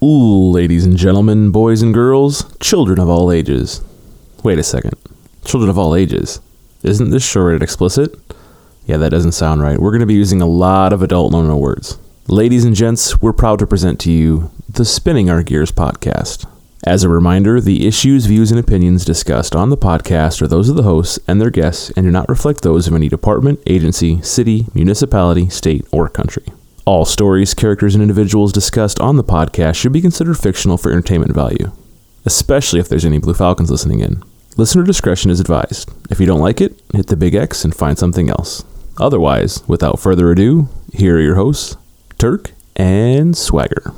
Ladies and gentlemen, boys and girls, children of all ages. Wait a second. Children of all ages. Isn't this show rated explicit? Yeah, that doesn't sound right. We're going to be using a lot of adult no no words. Ladies and gents, we're proud to present to you the Spinning Our Gears podcast. As a reminder, the issues, views, and opinions discussed on the podcast are those of the hosts and their guests and do not reflect those of any department, agency, city, municipality, state, or country. All stories, characters, and individuals discussed on the podcast should be considered fictional for entertainment value, especially if there's any Blue Falcons listening in. Listener discretion is advised. If you don't like it, hit the big X and find something else. Otherwise, without further ado, here are your hosts, Turk and Swagger.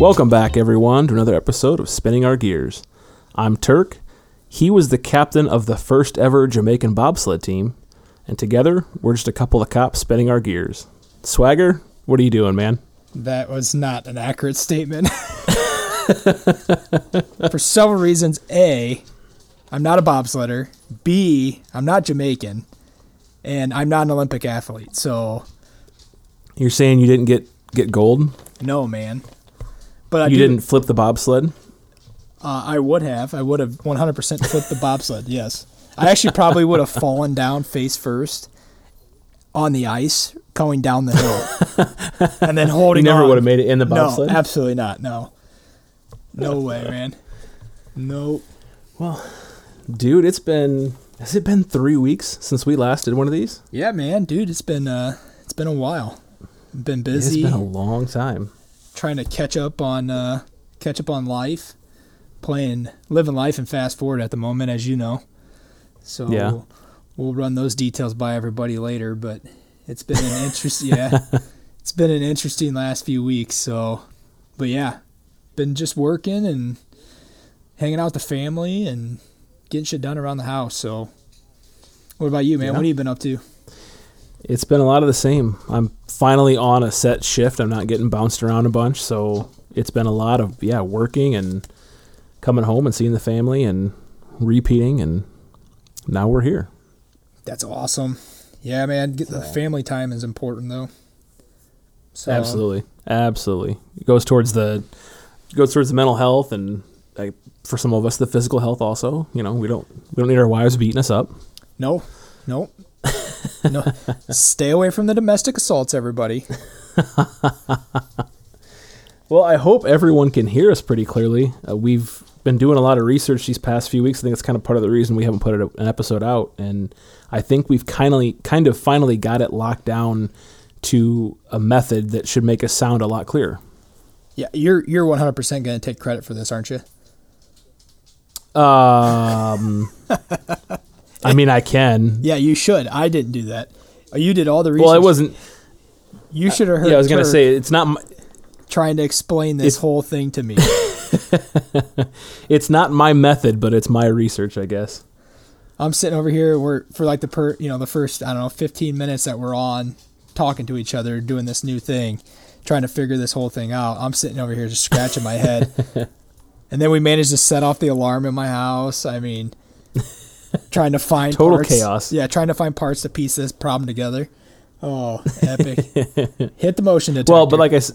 Welcome back, everyone, to another episode of Spinning Our Gears. I'm Turk. He was the captain of the first ever Jamaican bobsled team, and together we're just a couple of cops spinning our gears. Swagger, what are you doing, man? That was not an accurate statement. For several reasons. A, I'm not a bobsledder. B, I'm not Jamaican. And I'm not an Olympic athlete. So, You're saying you didn't get get gold? no, man. But I you do- didn't flip the bobsled? Uh, I would have. I would have 100% flipped the bobsled. Yes. I actually probably would have fallen down face first on the ice going down the hill and then holding. You never on. would have made it in the bobsled. No, absolutely not. No. No way, man. No. Well, dude, it's been has it been three weeks since we last did one of these? Yeah, man, dude, it's been uh it's been a while. Been It's busy been a long time. Trying to catch up on uh catch up on life. Playing living life and fast forward at the moment as you know. So Yeah. we'll, we'll run those details by everybody later, but it's been an interest yeah. It's been an interesting last few weeks, so but yeah. Been just working and hanging out with the family and getting shit done around the house, so what about you, man? Yeah. What have you been up to? It's been a lot of the same. I'm finally on a set shift. I'm not getting bounced around a bunch, so it's been a lot of yeah, working and coming home and seeing the family and repeating and now we're here. That's awesome. Yeah, man. Get the family time is important though. So, Absolutely. Absolutely. It goes towards the goes towards the mental health and like for some of us the physical health also. You know, we don't we don't need our wives beating us up. No, no, no. Stay away from the domestic assaults, everybody. Well, I hope everyone can hear us pretty clearly. Uh, we've been doing a lot of research these past few weeks. I think it's kind of part of the reason we haven't put an episode out, and I think we've kindly, kind of finally got it locked down to a method that should make us sound a lot clearer. Yeah, you're you're 100 percent gonna take credit for this, aren't you? Um, I mean, I can. Yeah, you should. I didn't do that. Uh, You did all the research. Well, I wasn't. You should have heard. Yeah, I was gonna say it's not. My, trying to explain this whole thing to me. it's not my method, but it's my research, I guess. I'm sitting over here. We're for like the per, you know, the first I don't know, 15 minutes that we're on talking to each other, doing this new thing, trying to figure this whole thing out. I'm sitting over here just scratching my head, and then we managed to set off the alarm in my house. I mean, trying to find Total parts- chaos. Yeah, trying to find parts to piece this problem together. Oh, epic! Hit the motion detector. Well, but like I, s-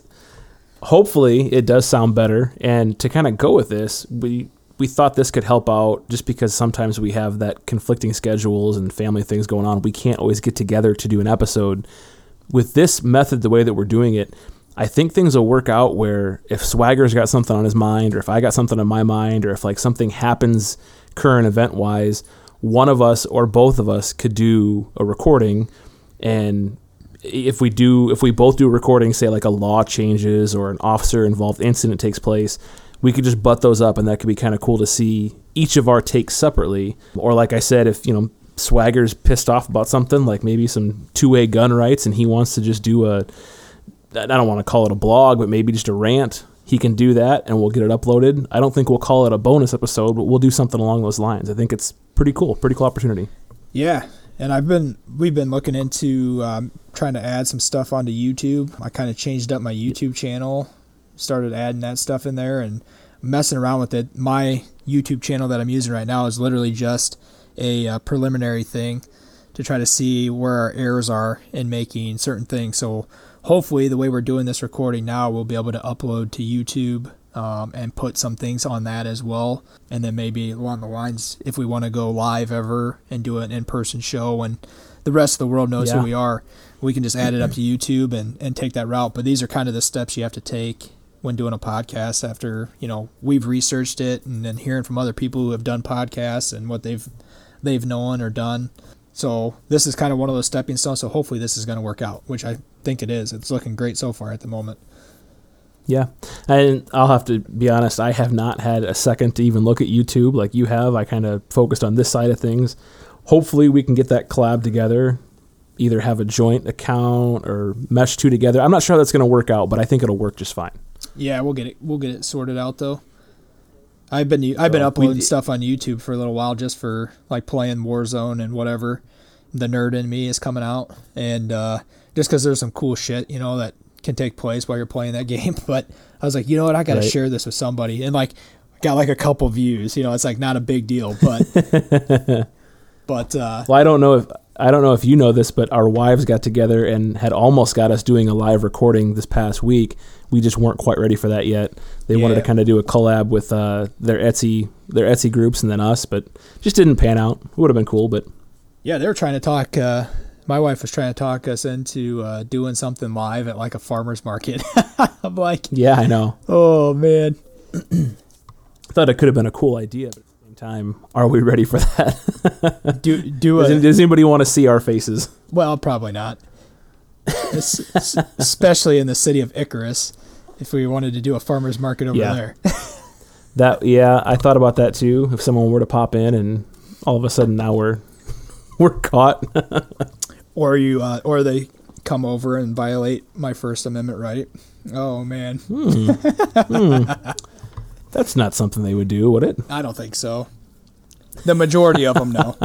hopefully it does sound better. And to kind of go with this, we we thought this could help out just because sometimes we have that conflicting schedules and family things going on. We can't always get together to do an episode. With this method, the way that we're doing it, I think things will work out where if Swagger's got something on his mind, or if I got something on my mind, or if like something happens current event wise, one of us or both of us could do a recording and if we do if we both do a recording say like a law changes or an officer involved incident takes place we could just butt those up and that could be kind of cool to see each of our takes separately or like i said if you know swagger's pissed off about something like maybe some two-way gun rights and he wants to just do a I don't want to call it a blog, but maybe just a rant. He can do that and we'll get it uploaded. I don't think we'll call it a bonus episode, but we'll do something along those lines. I think it's pretty cool, pretty cool opportunity. Yeah, and I've been we've been looking into um, trying to add some stuff onto YouTube. I kind of changed up my YouTube channel, started adding that stuff in there, and messing around with it. My YouTube channel that I'm using right now is literally just a uh, preliminary thing to try to see where our errors are in making certain things. So hopefully, the way we're doing this recording now, we'll be able to upload to YouTube um, and put some things on that as well. And then maybe along the lines, if we want to go live ever and do an in-person show and the rest of the world knows Yeah. who we are, we can just add it up to YouTube and, and take that route. But these are kind of the steps you have to take when doing a podcast after, you know, we've researched it and then hearing from other people who have done podcasts and what they've they've known or done. So this is kind of one of those stepping stones. So hopefully this is going to work out, which I think it is. It's looking great so far at the moment. Yeah, and I'll have to be honest. I have not had a second to even look at YouTube like you have. I kind of focused on this side of things. Hopefully, we can get that collab together. Either have a joint account or mesh two together. I'm not sure how that's going to work out, but I think it'll work just fine. Yeah, we'll get it. We'll get it sorted out though. I've been I've been uploading d- stuff on YouTube for a little while just for like playing Warzone and whatever. The nerd in me is coming out, and uh, just because there's some cool shit you know that can take place while you're playing that game. But I was like, you know what, I got to Right. share this with somebody, and like got like a couple views. You know, it's like not a big deal, but but uh, Well, I don't know if I don't know if you know this, but our wives got together and had almost got us doing a live recording this past week. We just weren't quite ready for that yet. They wanted to kind of do a collab with uh, their Etsy their Etsy groups and then us, but just didn't pan out. It would have been cool, but Yeah, they were trying to talk. Uh, my wife was trying to talk us into uh, doing something live at like a farmer's market. I'm like, yeah, I know. oh man. I thought it could have been a cool idea, but at the same time, are we ready for that? Do do does, a does anybody want to see our faces? well, probably not. Es- es- Especially in the city of Icarus, if we wanted to do a farmer's market over Yeah. there. That yeah, I thought about that too. If someone were to pop in and all of a sudden now we're we're caught. Or you, uh, or they come over and violate my First Amendment right. Oh man, That's not something they would do, would it? I don't think so. The majority of them know.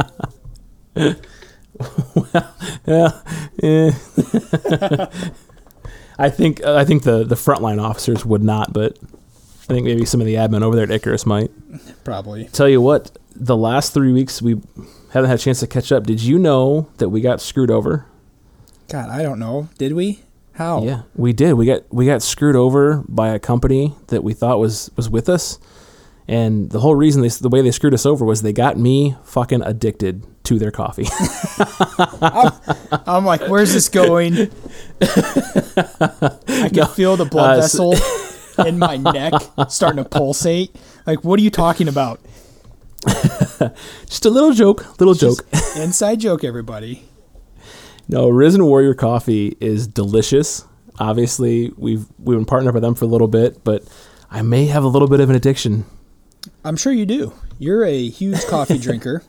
Yeah. eh. I think I think the the frontline officers would not, but I think maybe some of the admin over there at Icarus might. Probably. Tell you what, the last three weeks we haven't had a chance to catch up. Did you know that we got screwed over? God, I don't know. Did we? How? Yeah, we did. We got we got screwed over by a company that we thought was was with us, and the whole reason they the way they screwed us over was they got me fucking addicted to their coffee. I'm like, where's this going? I can feel the blood Uh, so- vessel in my neck starting to pulsate. Like, what are you talking about? Just a little joke, little joke. Inside joke, everybody. No, Risen Warrior coffee is delicious. Obviously, we've we've been partnered with them for a little bit, but I may have a little bit of an addiction. I'm sure you do. You're a huge coffee drinker,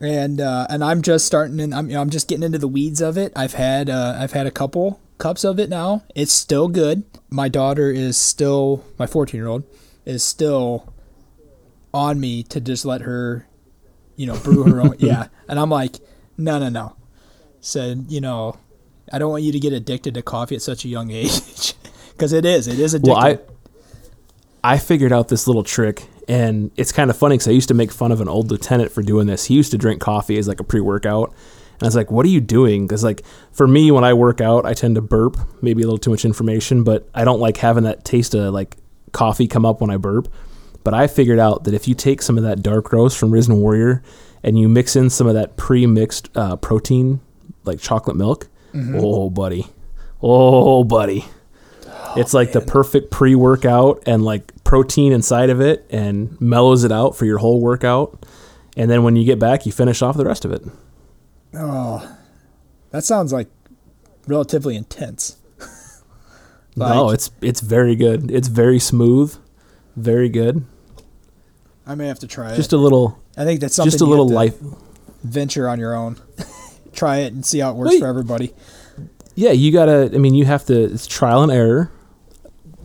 and uh, and I'm just starting. And I'm you know, I'm just getting into the weeds of it. I've had uh, I've had a couple cups of it now. It's still good. My daughter is still my 14 year old is still on me to just let her, you know, brew her own. Yeah, and I'm like, no, no, no. Said you know, I don't want you to get addicted to coffee at such a young age because it is. It is addictive. Well, I I figured out this little trick, and it's kind of funny because I used to make fun of an old lieutenant for doing this. He used to drink coffee as like a pre-workout, and I was like, "What are you doing?" Because like for me, when I work out, I tend to burp, maybe a little too much information, but I don't like having that taste of like coffee come up when I burp. But I figured out that if you take some of that dark roast from Risen Warrior and you mix in some of that pre-mixed uh, protein, like chocolate milk, oh buddy, oh buddy, it's like the perfect pre-workout and like protein inside of it and mellows it out for your whole workout. And then when you get back, you finish off the rest of it. Oh, that sounds like relatively intense. no, it's it's very good. It's very smooth, very good. I may have to try it. Just it. a little, I think that's something just a you little have to life. venture on your own. try it and see how it works Wait. for everybody. Yeah, you gotta. I mean, you have to. It's trial and error.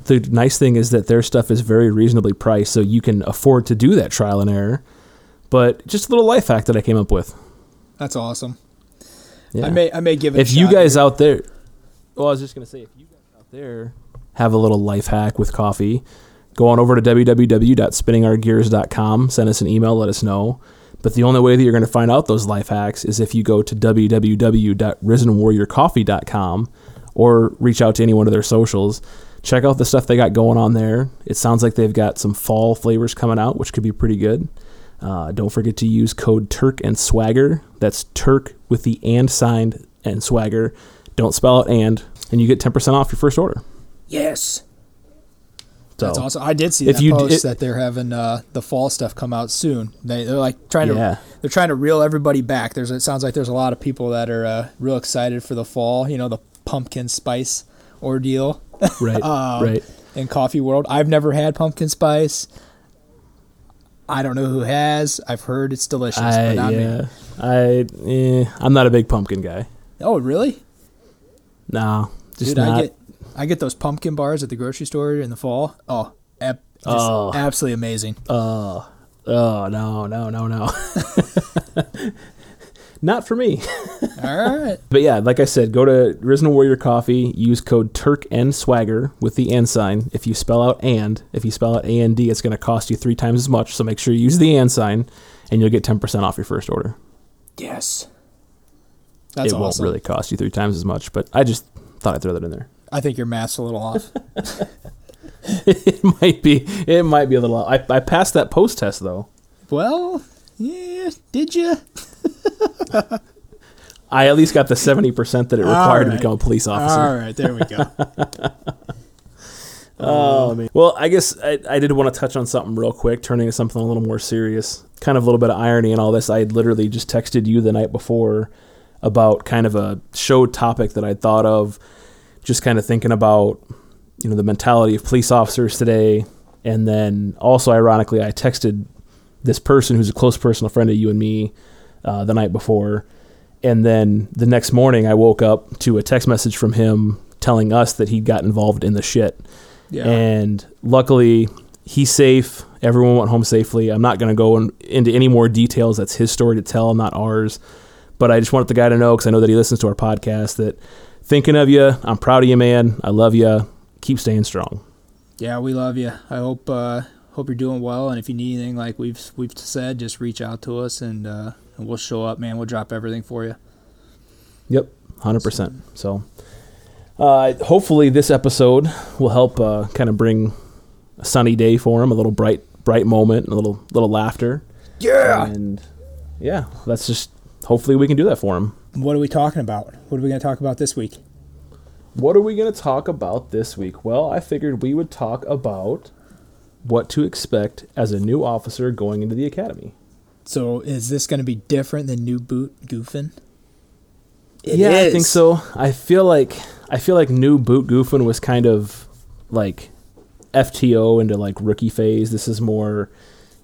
The nice thing is that their stuff is very reasonably priced, so you can afford to do that trial and error. But just a little life hack that I came up with. That's awesome. Yeah. I may I may give it. if a you shot guys here. out there, well, I was just gonna say, if you guys out there have a little life hack with coffee, go on over to www.spinningourgears.com. Send us an email, let us know. But the only way that you're going to find out those life hacks is if you go to www.risenwarriorcoffee.com or reach out to any one of their socials. Check out the stuff they got going on there. It sounds like they've got some fall flavors coming out, which could be pretty good. Uh, don't forget to use code Turk and Swagger. That's Turk with the and signed and Swagger. Don't spell out and, and you get 10% off your first order. yes, So, that's awesome. I did see if that you post it- that they're having uh, the fall stuff come out soon. They, they're like trying to Yeah. they're trying to reel everybody back. There's it sounds like there's a lot of people that are uh, real excited for the fall. You know the pumpkin spice ordeal Right. Um, right. in coffee world. I've never had pumpkin spice. I don't know who has. I've heard it's delicious, I, but not me. yeah. I, eh, I'm not a big pumpkin guy. Oh, really? No, just Dude, not. I get I get those pumpkin bars at the grocery store in the fall. Oh, ab- Oh. absolutely amazing. Oh, oh no, no, no, no. Not for me. All right. But yeah, like I said, go to Risen Warrior Coffee. Use code Turk and Swagger with the and sign. If you spell out and, if you spell out A and D, it's going to cost you three times as much. So make sure you use the and sign, and you'll get ten percent off your first order. Yes. That's it won't really cost you three times as much, but I just thought I'd throw that in there. I think your math's a little off. it might be. It might be a little. Off. I, I passed that post test though. well, yeah. Did you? I at least got the seventy percent that it required All to become a police officer. All right. There we go. Oh, man. Well, I guess I, I did want to touch on something real quick, turning to something a little more serious. Kind of a little bit of irony in all this. I had literally just texted you the night before about kind of a show topic that I'd thought of, just kind of thinking about, you know, the mentality of police officers today. And then also, ironically, I texted this person who's a close personal friend of you and me uh, the night before. And then the next morning, I woke up to a text message from him telling us that he'd got involved in the shit. Yeah. And luckily, he's safe. Everyone went home safely. I'm not going to go in, into any more details. That's his story to tell, not ours. But I just wanted the guy to know because I know that he listens to our podcast that thinking of you. I'm proud of you, man. I love you. Keep staying strong. yeah, we love you. I hope uh, hope you're doing well. And if you need anything, like we've we've said, just reach out to us and, uh, and we'll show up, man. We'll drop everything for you. Yep, 100%. So uh, hopefully this episode will help uh, kind of bring a sunny day for him, a little bright bright moment, a little little laughter. Yeah. And yeah, that's just hopefully we can do that for him. What are we talking about? What are we going to talk about this week? What are we going to talk about this week? Well, I figured we would talk about what to expect as a new officer going into the academy. So is this going to be different than New Boot Goofing? It yeah, I think so. I feel like I feel like new boot goofing was kind of like FTO into like rookie phase. This is more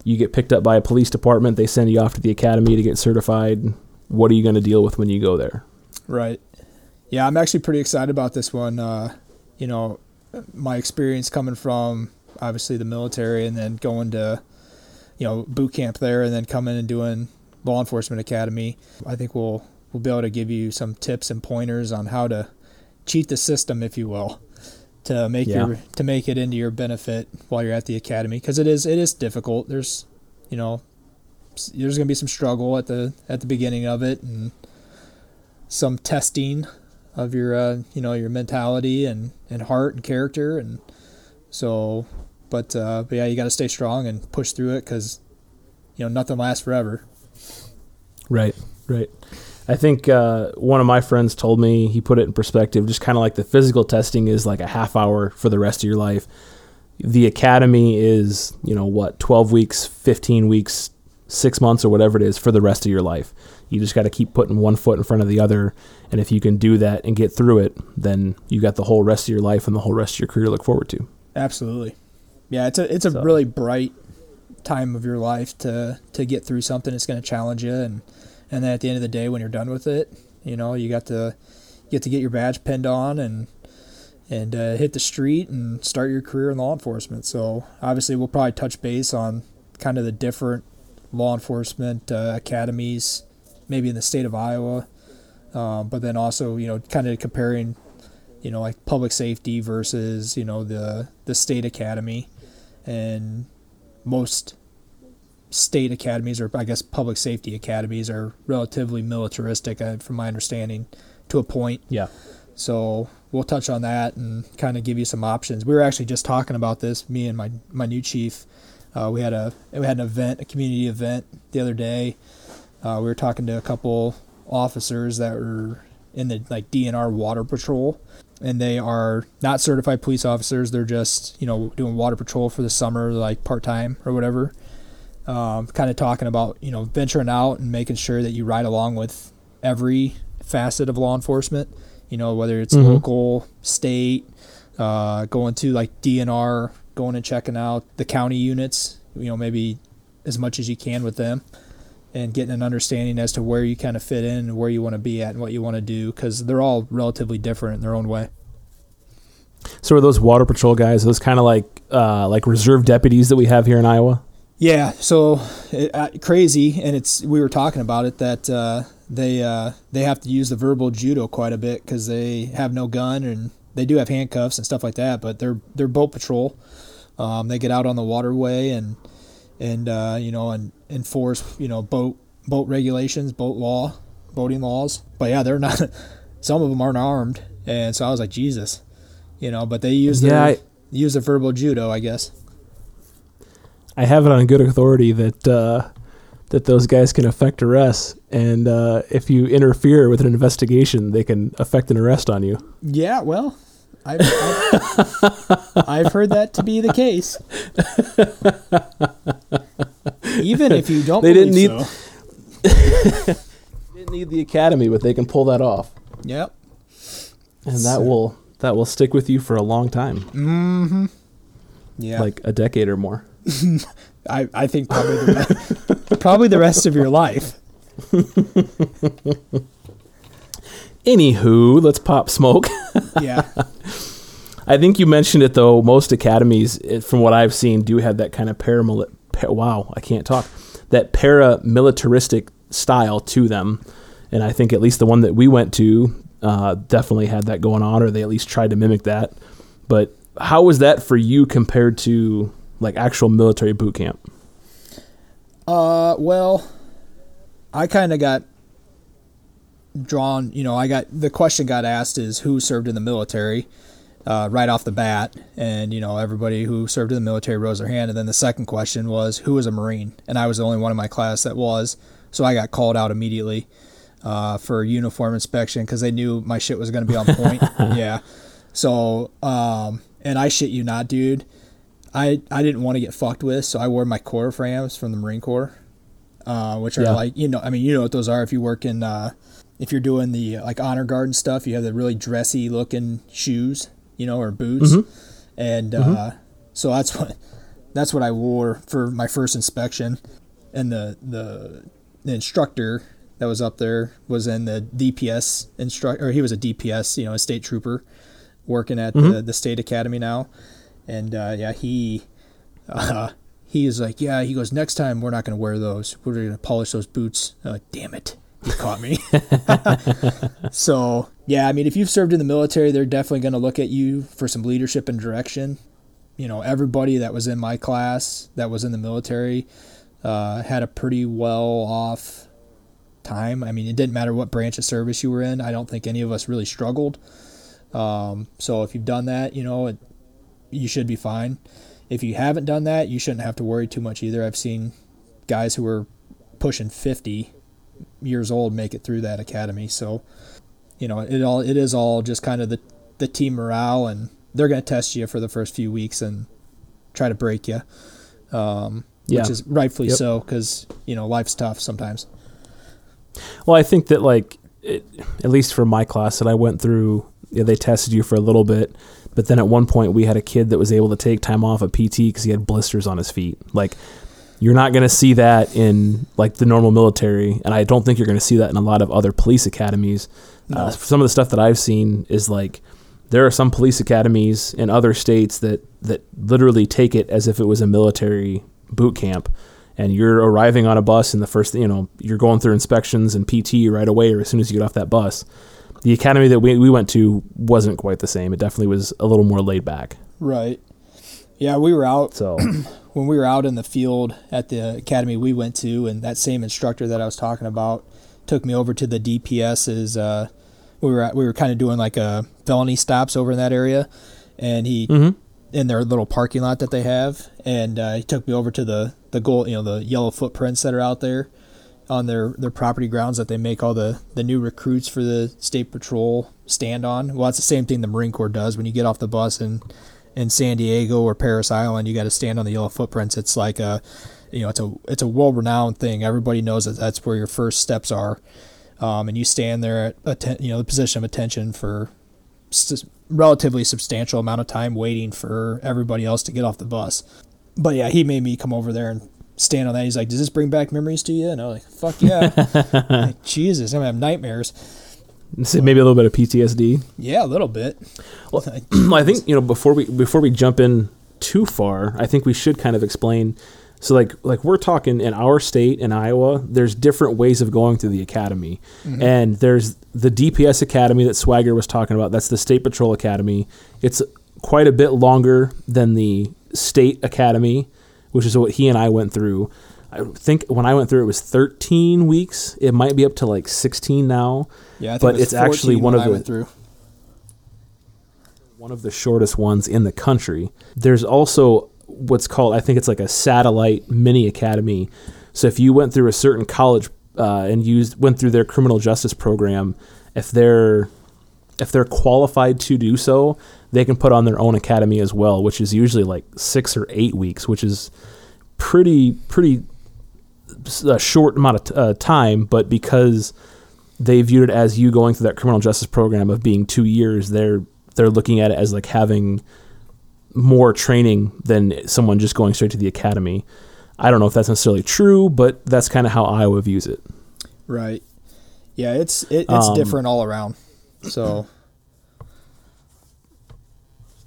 you get picked up by a police department, they send you off to the academy to get certified. What are you going to deal with when you go there? Right. Yeah, I'm actually pretty excited about this one. Uh, you know, my experience coming from obviously the military and then going to, you know, boot camp there and then coming and doing law enforcement academy. I think we'll we'll be able to give you some tips and pointers on how to cheat the system, if you will, to make Yeah. your to make it into your benefit while you're at the academy because it is it is difficult. There's, you know, there's gonna be some struggle at the at the beginning of it and some testing of your uh, you know your mentality and, and heart and character and so but uh, but yeah you got to stay strong and push through it because you know nothing lasts forever Right, right. I think uh, one of my friends told me he put it in perspective, just kind of like the physical testing is like a half hour for the rest of your life. The academy is, you know, what, 12 weeks, 15 weeks, six months, or whatever it is for the rest of your life. You just got to keep putting one foot in front of the other. And if you can do that and get through it, then you got the whole rest of your life and the whole rest of your career to look forward to. absolutely yeah it's a it's a So- really bright time of your life to to get through something it's going to challenge you and and then at the end of the day when you're done with it you know you got to you get to get your badge pinned on and and uh, hit the street and start your career in law enforcement. So obviously, we'll probably touch base on kind of the different law enforcement uh, academies, maybe in the state of Iowa, Um, but then also, you know, kind of comparing, you know, like public safety versus, you know, the the state academy, and most state academies or I guess public safety academies are relatively militaristic, uh, from my understanding, to a point. Yeah. So we'll touch on that and kind of give you some options. We were actually just talking about this, me and my my new chief. Uh, we had a we had an event, a community event the other day. Uh, we were talking to a couple officers that were in the like DNR water patrol, and they are not certified police officers. They're just you know doing water patrol for the summer, like part time or whatever. Um, kind of talking about you know venturing out and making sure that you ride along with every facet of law enforcement. You know whether it's Mhm. local, state, uh, going to like DNR, going and checking out the county units. You know maybe as much as you can with them and getting an understanding as to where you kind of fit in and where you want to be at and what you want to do because they're all relatively different in their own way. So are those water patrol guys? Those kind of like uh, like reserve deputies that we have here in Iowa? Yeah, so it, uh, crazy, and it's we were talking about it that uh, they uh, they have to use the verbal judo quite a bit because they have no gun and they do have handcuffs and stuff like that, but they're they're boat patrol. Um, they get out on the waterway and and uh, you know and enforce you know boat boat regulations, boat law, boating laws. But yeah, they're not. Some of them aren't armed, and so I was like Jesus, you know. But they use their Yeah, I- use the verbal judo, I guess. I have it on good authority that uh, that those guys can affect arrests, and uh, if you interfere with an investigation, they can affect an arrest on you. Yeah, well, I've, I've, I've heard that to be the case. Even if you don't They didn't need- so. Didn't need the academy, but they can pull that off, Yep. and that will that will stick with you for a long time, Mm-hmm. Yeah. like a decade or more. I, I think probably the, probably the rest of your life. Anywho, let's pop smoke. Yeah. I think you mentioned it though. Most academies, eh, from what I've seen, do have that kind of paramili- pa- Wow, I can't talk. That paramilitaristic style to them, and I think at least the one that we went to uh, definitely had that going on, or they at least tried to mimic that. But how was that for you compared to like actual military boot camp? Uh, well, I kind of got drawn. You know, I got the question got asked is who served in the military, uh, right off the bat, and you know everybody who served in the military rose their hand, and then the second question was who was a Marine, and I was the only one in my class that was, so I got called out immediately. Uh, for uniform inspection because they knew my shit was going to be on point. yeah. So, um, and I shit you not, dude. I, I didn't want to get fucked with, so I wore my Corfams from the Marine Corps, uh, which are Yeah. like you know I mean you know what those are if you work in uh, if you're doing the like honor guard and stuff you have the really dressy looking shoes you know or boots. And uh, so that's what that's what I wore for my first inspection. And the the, the instructor that was up there was in the DPS instructor or he was a DPS you know a state trooper working at the, the state academy now and uh, yeah he uh, he is like yeah he goes next time we're not going to wear those. We're going to polish those boots. Damn it. You caught me. So yeah i mean if you've served in the military they're definitely going to look at you for some leadership and direction. You know everybody that was in my class that was in the military uh, had a pretty well off time. I mean it didn't matter what branch of service you were in. I don't think any of us really struggled. Um, so if you've done that you know it, you should be fine. If you haven't done that you shouldn't have to worry too much either. I've seen guys who are pushing 50 years old make it through that academy. So you know it all it is all just kind of the the team morale and they're going to test you for the first few weeks and try to break you um, Yeah. which is rightfully Yep. so because you know life's tough sometimes. Well, I think that like it, at least for my class that I went through, yeah, they tested you for a little bit, but then at one point we had a kid that was able to take time off of PT because he had blisters on his feet. Like you're not going to see that in like the normal military, and I don't think you're going to see that in a lot of other police academies. Uh, some of the stuff that I've seen is like there are some police academies in other states that that literally take it as if it was a military boot camp and you're arriving on a bus and the first you know you're going through inspections and pt right away or as soon as you get off that bus the academy that we, we went to wasn't quite the same it definitely was a little more laid back Right. Yeah, we were out so when we were out in the field at the academy we went to, and that same instructor that I was talking about took me over to the DPS's. Uh, we were at, we were kind of doing like a felony stops over in that area, and he Mhm. in their little parking lot that they have, and uh, he took me over to the the gold, you know, the yellow footprints that are out there on their their property grounds that they make all the the new recruits for the state patrol stand on. Well, that's the same thing the Marine Corps does when you get off the bus and in San Diego or Parris Island, you got to stand on the yellow footprints. It's like a, you know, it's a it's a world renowned thing. Everybody knows that that's where your first steps are, um, and you stand there at atten- you know the position of attention for s- relatively substantial amount of time waiting for everybody else to get off the bus. But yeah, he made me come over there and stand on that. He's like, "Does this bring back memories to you?" And I was like, "Fuck yeah!" like, Jesus, I'm gonna have nightmares. so maybe a little bit of ptsd Yeah, a little bit. Well, I think you know before we before we jump in too far, I think we should kind of explain. So like like we're talking in our state in Iowa, there's different ways of going through the academy, mm-hmm. and there's the DPS academy that Swagger was talking about. That's the State Patrol Academy. It's quite a bit longer than the State Academy, which is what he and I went through. I think when I went through it was 13 weeks. It might be up to like 16 now. Yeah, I think But it it's actually one of I the- went through. one of the shortest ones in the country. There's also what's called, I think it's like a satellite mini academy. So if you went through a certain college uh, and used went through their criminal justice program, if they're if they're qualified to do so, they can put on their own academy as well, which is usually like six or eight weeks, which is pretty pretty a short amount of t- uh, time. But because they viewed it as you going through that criminal justice program of being two years, they're they're looking at it as like having more training than someone just going straight to the academy. I don't know if that's necessarily true, but that's kind of how Iowa views it. Right. Yeah, it's it, it's Um, different all around. So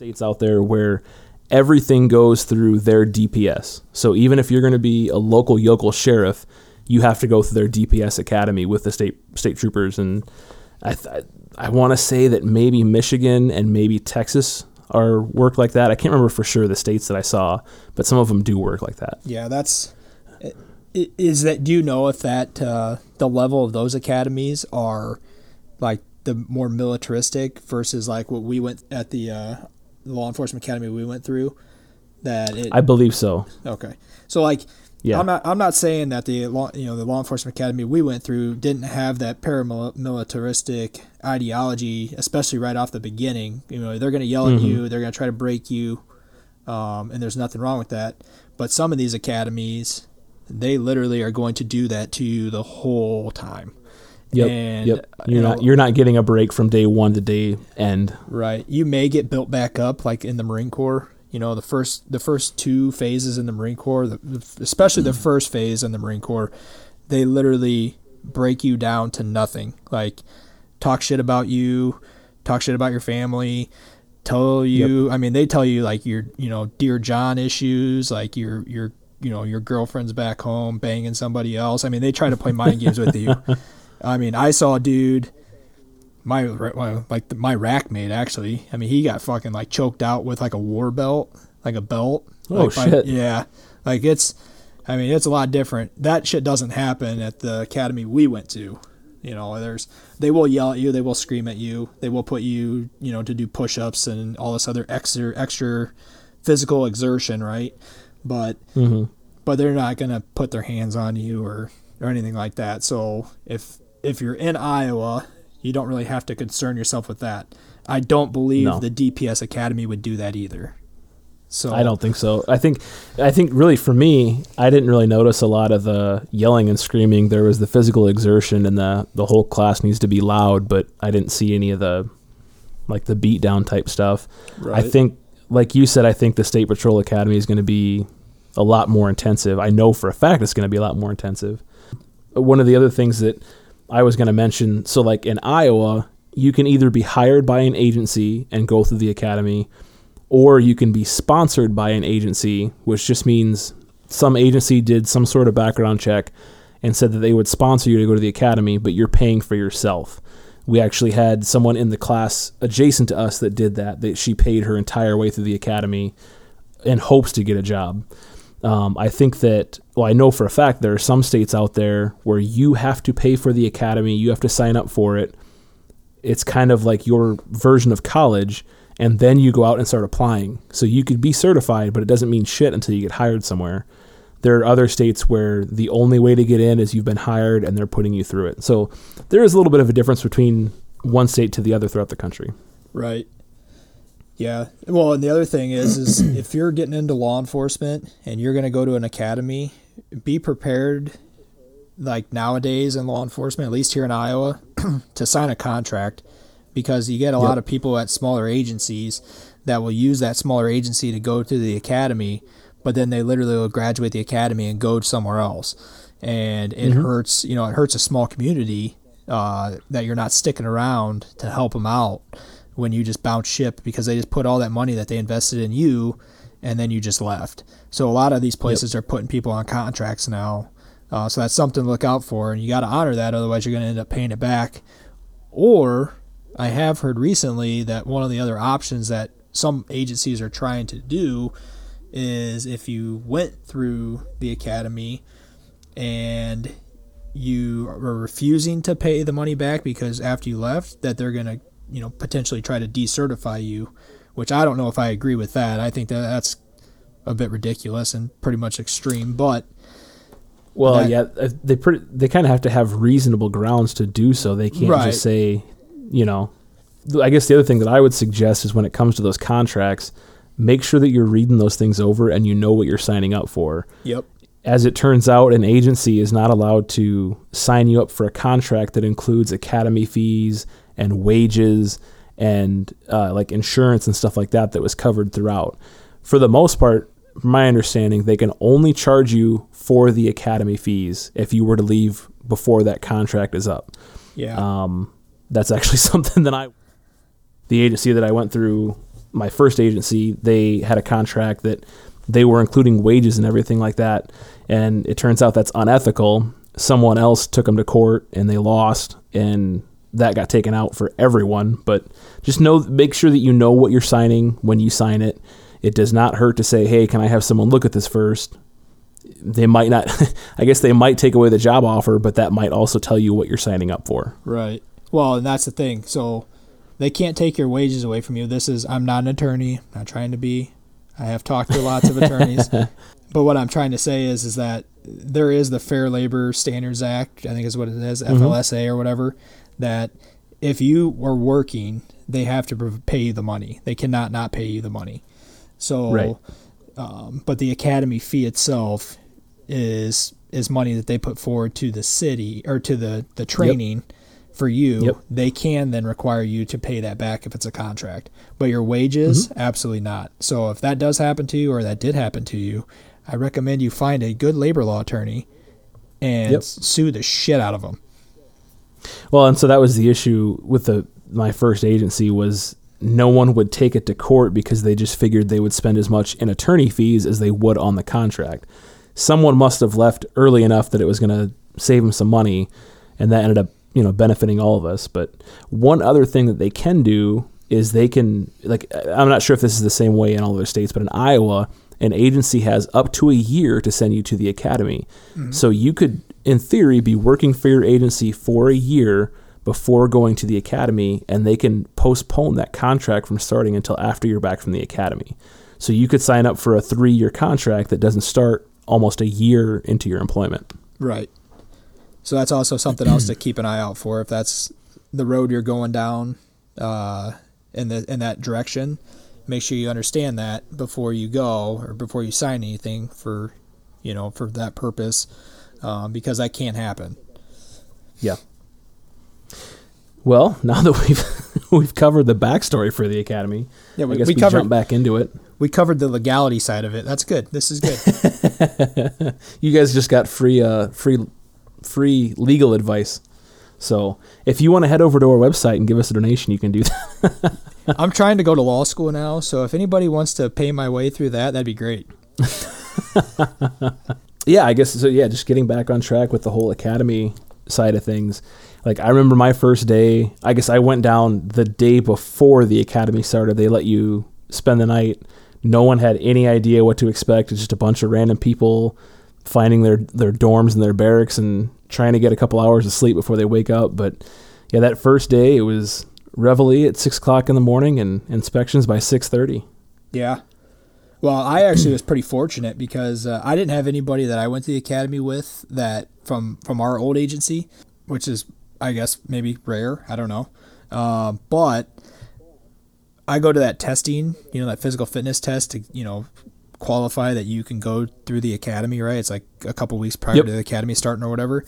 States out there where everything goes through their DPS. So even if you're going to be a local yokel sheriff, you have to go through their DPS academy with the state state troopers. And I th- I want to say that maybe Michigan and maybe Texas are work like that. I can't remember for sure the states that I saw, but some of them do work like that. yeah, that's is that. Do you know if that uh, the level of those academies are like the more militaristic versus like what we went at the uh, law enforcement academy we went through? That it I believe so. okay. So like Yeah. I'm not. I'm not saying that the law, you know, the law enforcement academy we went through didn't have that paramilitaristic ideology, especially right off the beginning. You know, they're going to yell at you. They're going to try to break you, um, and there's nothing wrong with that. But some of these academies, they literally are going to do that to you the whole time. Yep. And, yep. uh, You're you not you're not getting a break from day one to day end. Right. You may get built back up like in the Marine Corps. You know, the first the first two phases in the Marine Corps, the, especially the first phase in the Marine Corps, they literally break you down to nothing. Like talk shit about you, talk shit about your family, tell you I mean they tell you like your you know, dear John issues, like your your you know, your girlfriend's back home banging somebody else. I mean, they try to play mind games with you. I mean, I saw a dude my like the, my rack mate actually. I mean, he got fucking like choked out with like a war belt, like a belt. Oh, Like, by- shit. yeah, like it's. I mean, it's a lot different. That shit doesn't happen at the academy we went to. You know, there's they will yell at you, they will scream at you, they will put you, you know, to do push-ups and all this other extra extra physical exertion, right? But Mm-hmm. but they're not gonna put their hands on you or or anything like that. So if if you're in Iowa, you don't really have to concern yourself with that. I don't believe No. the DPS Academy would do that either. So I don't think so. I think I think really for me, I didn't really notice a lot of the yelling and screaming. There was the physical exertion and the the whole class needs to be loud, but I didn't see any of the like the beat down type stuff. I think like you said, I think the State Patrol Academy is going to be a lot more intensive. I know for a fact it's going to be a lot more intensive. One of the other things that I was going to mention, so like in Iowa, you can either be hired by an agency and go through the academy, or you can be sponsored by an agency, which just means some agency did some sort of background check and said that they would sponsor you to go to the academy, but you're paying for yourself. We actually had someone in the class adjacent to us that did that. That she paid her entire way through the academy in hopes to get a job. Um, I think that, well, I know for a fact there are some states out there where you have to pay for the academy, you have to sign up for it. It's kind of like your version of college, and then you go out and start applying. So you could be certified, but it doesn't mean shit until you get hired somewhere. There are other states where the only way to get in is you've been hired and they're putting you through it. So there is a little bit of a difference between one state to the other throughout the country. Right. Yeah. Well, and the other thing is, is if you're getting into law enforcement and you're going to go to an academy, be prepared. Like nowadays in law enforcement, at least here in Iowa, to sign a contract because you get a yep. lot of people at smaller agencies that will use that smaller agency to go to the academy, but then they literally will graduate the academy and go somewhere else, and it mm-hmm. hurts. You know, it hurts a small community uh, that you're not sticking around to help them out when you just bounce ship because they just put all that money that they invested in you and then you just left. So a lot of these places yep. are putting people on contracts now. Uh, so that's something to look out for, and you got to honor that. Otherwise, you're going to end up paying it back. Or I have heard recently that one of the other options that some agencies are trying to do is if you went through the academy and you are refusing to pay the money back because after you left that they're going to you know potentially try to decertify you, which I don't know if I agree with that. I think that that's a bit ridiculous and pretty much extreme, but well, that, yeah, uh, they pretty, they kind of have to have reasonable grounds to do so. They can't right. just say, you know, I guess the other thing that I would suggest is when it comes to those contracts, make sure that you're reading those things over and you know what you're signing up for. Yep. As it turns out, an agency is not allowed to sign you up for a contract that includes academy fees and wages and uh, like insurance and stuff like that that was covered throughout. For the most part, my understanding, they can only charge you for the academy fees if you were to leave before that contract is up. Yeah. Um, that's actually something that I, the agency that I went through, my first agency, they had a contract that they were including wages and everything like that. And it turns out that's unethical. Someone else took them to court and they lost. And that got taken out for everyone. But just know, make sure that you know what you're signing when you sign it. It does not hurt to say, "Hey, can I have someone look at this first? They might not. I guess they might take away the job offer, but that might also tell you what you're signing up for. Right. Well, and that's the thing. So they can't take your wages away from you. This is. I'm not an attorney. I'm not trying to be. I have talked to lots of attorneys. but what I'm trying to say is, is that there is the Fair Labor Standards Act. I think is what it is, FLSA mm-hmm. or whatever that if you are working, they have to pay you the money. They cannot not pay you the money. So, right. um, but the academy fee itself is is money that they put forward to the city or to the the training. Yep. For you, yep. they can then require you to pay that back if it's a contract. But your wages, mm-hmm. absolutely not. So if that does happen to you or that did happen to you, I recommend you find a good labor law attorney and yep. sue the shit out of them well, and so that was the issue with the my first agency was no one would take it to court because they just figured they would spend as much in attorney fees as they would on the contract. Someone must have left early enough that it was going to save them some money, and that ended up you know benefiting all of us. But one other thing that they can do is they can like I'm not sure if this is the same way in all other states, but in Iowa, an agency has up to a year to send you to the academy. Mm-hmm. So you could in theory, be working for your agency for a year before going to the academy, and they can postpone that contract from starting until after you're back from the academy. So you could sign up for a three year contract that doesn't start almost a year into your employment. Right. So that's also something else to keep an eye out for if that's the road you're going down uh, in the in that direction. Make sure you understand that before you go or before you sign anything for you know for that purpose um, because that can't happen. Yeah. Well, now that we've we've covered the backstory for the academy, yeah, we, I guess we, we covered, jump back into it. We covered the legality side of it. That's good. This is good. you guys just got free uh, free free legal advice. So if you want to head over to our website and give us a donation, you can do that. I'm trying to go to law school now, so if anybody wants to pay my way through that, that'd be great. yeah, I guess so. Yeah, just getting back on track with the whole academy side of things. Like I remember my first day. I guess I went down the day before the academy started. They let you spend the night. No one had any idea what to expect. It's just a bunch of random people finding their their dorms and their barracks and trying to get a couple hours of sleep before they wake up. But yeah, that first day it was reveille at six o'clock in the morning and inspections by six thirty. Yeah. Well, I actually was pretty fortunate because uh, I didn't have anybody that I went to the academy with that from from our old agency, which is I guess maybe rare. I don't know. Uh, but I go to that testing, you know, that physical fitness test to you know qualify that you can go through the academy. Right? It's like a couple weeks prior Yep. to the academy starting or whatever.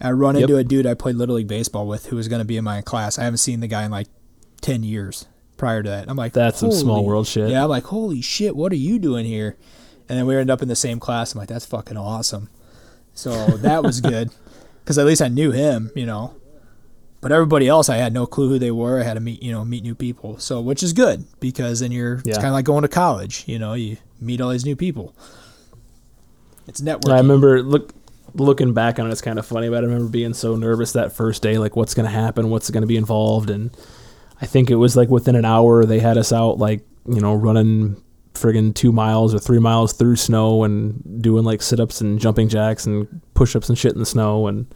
I run Yep. into a dude I played little league baseball with who was going to be in my class. I haven't seen the guy in like ten years prior to that. I'm like, That's some small world shit. yeah, I'm like, holy shit, what are you doing here? And then we end up in the same class. I'm like, that's fucking awesome. So that was good because at least I knew him, you know. But everybody else, I had no clue who they were. I had to meet, you know, meet new people. So which is good because then you're it's kind of like going to college. You know, you meet all these new people. It's networking. I remember look looking back on it, it's kind of funny, but I remember being so nervous that first day, like what's going to happen, what's going to be involved, and I think it was like within an hour they had us out, like you know, running friggin' two miles or three miles through snow and doing like sit ups and jumping jacks and push ups and shit in the snow, and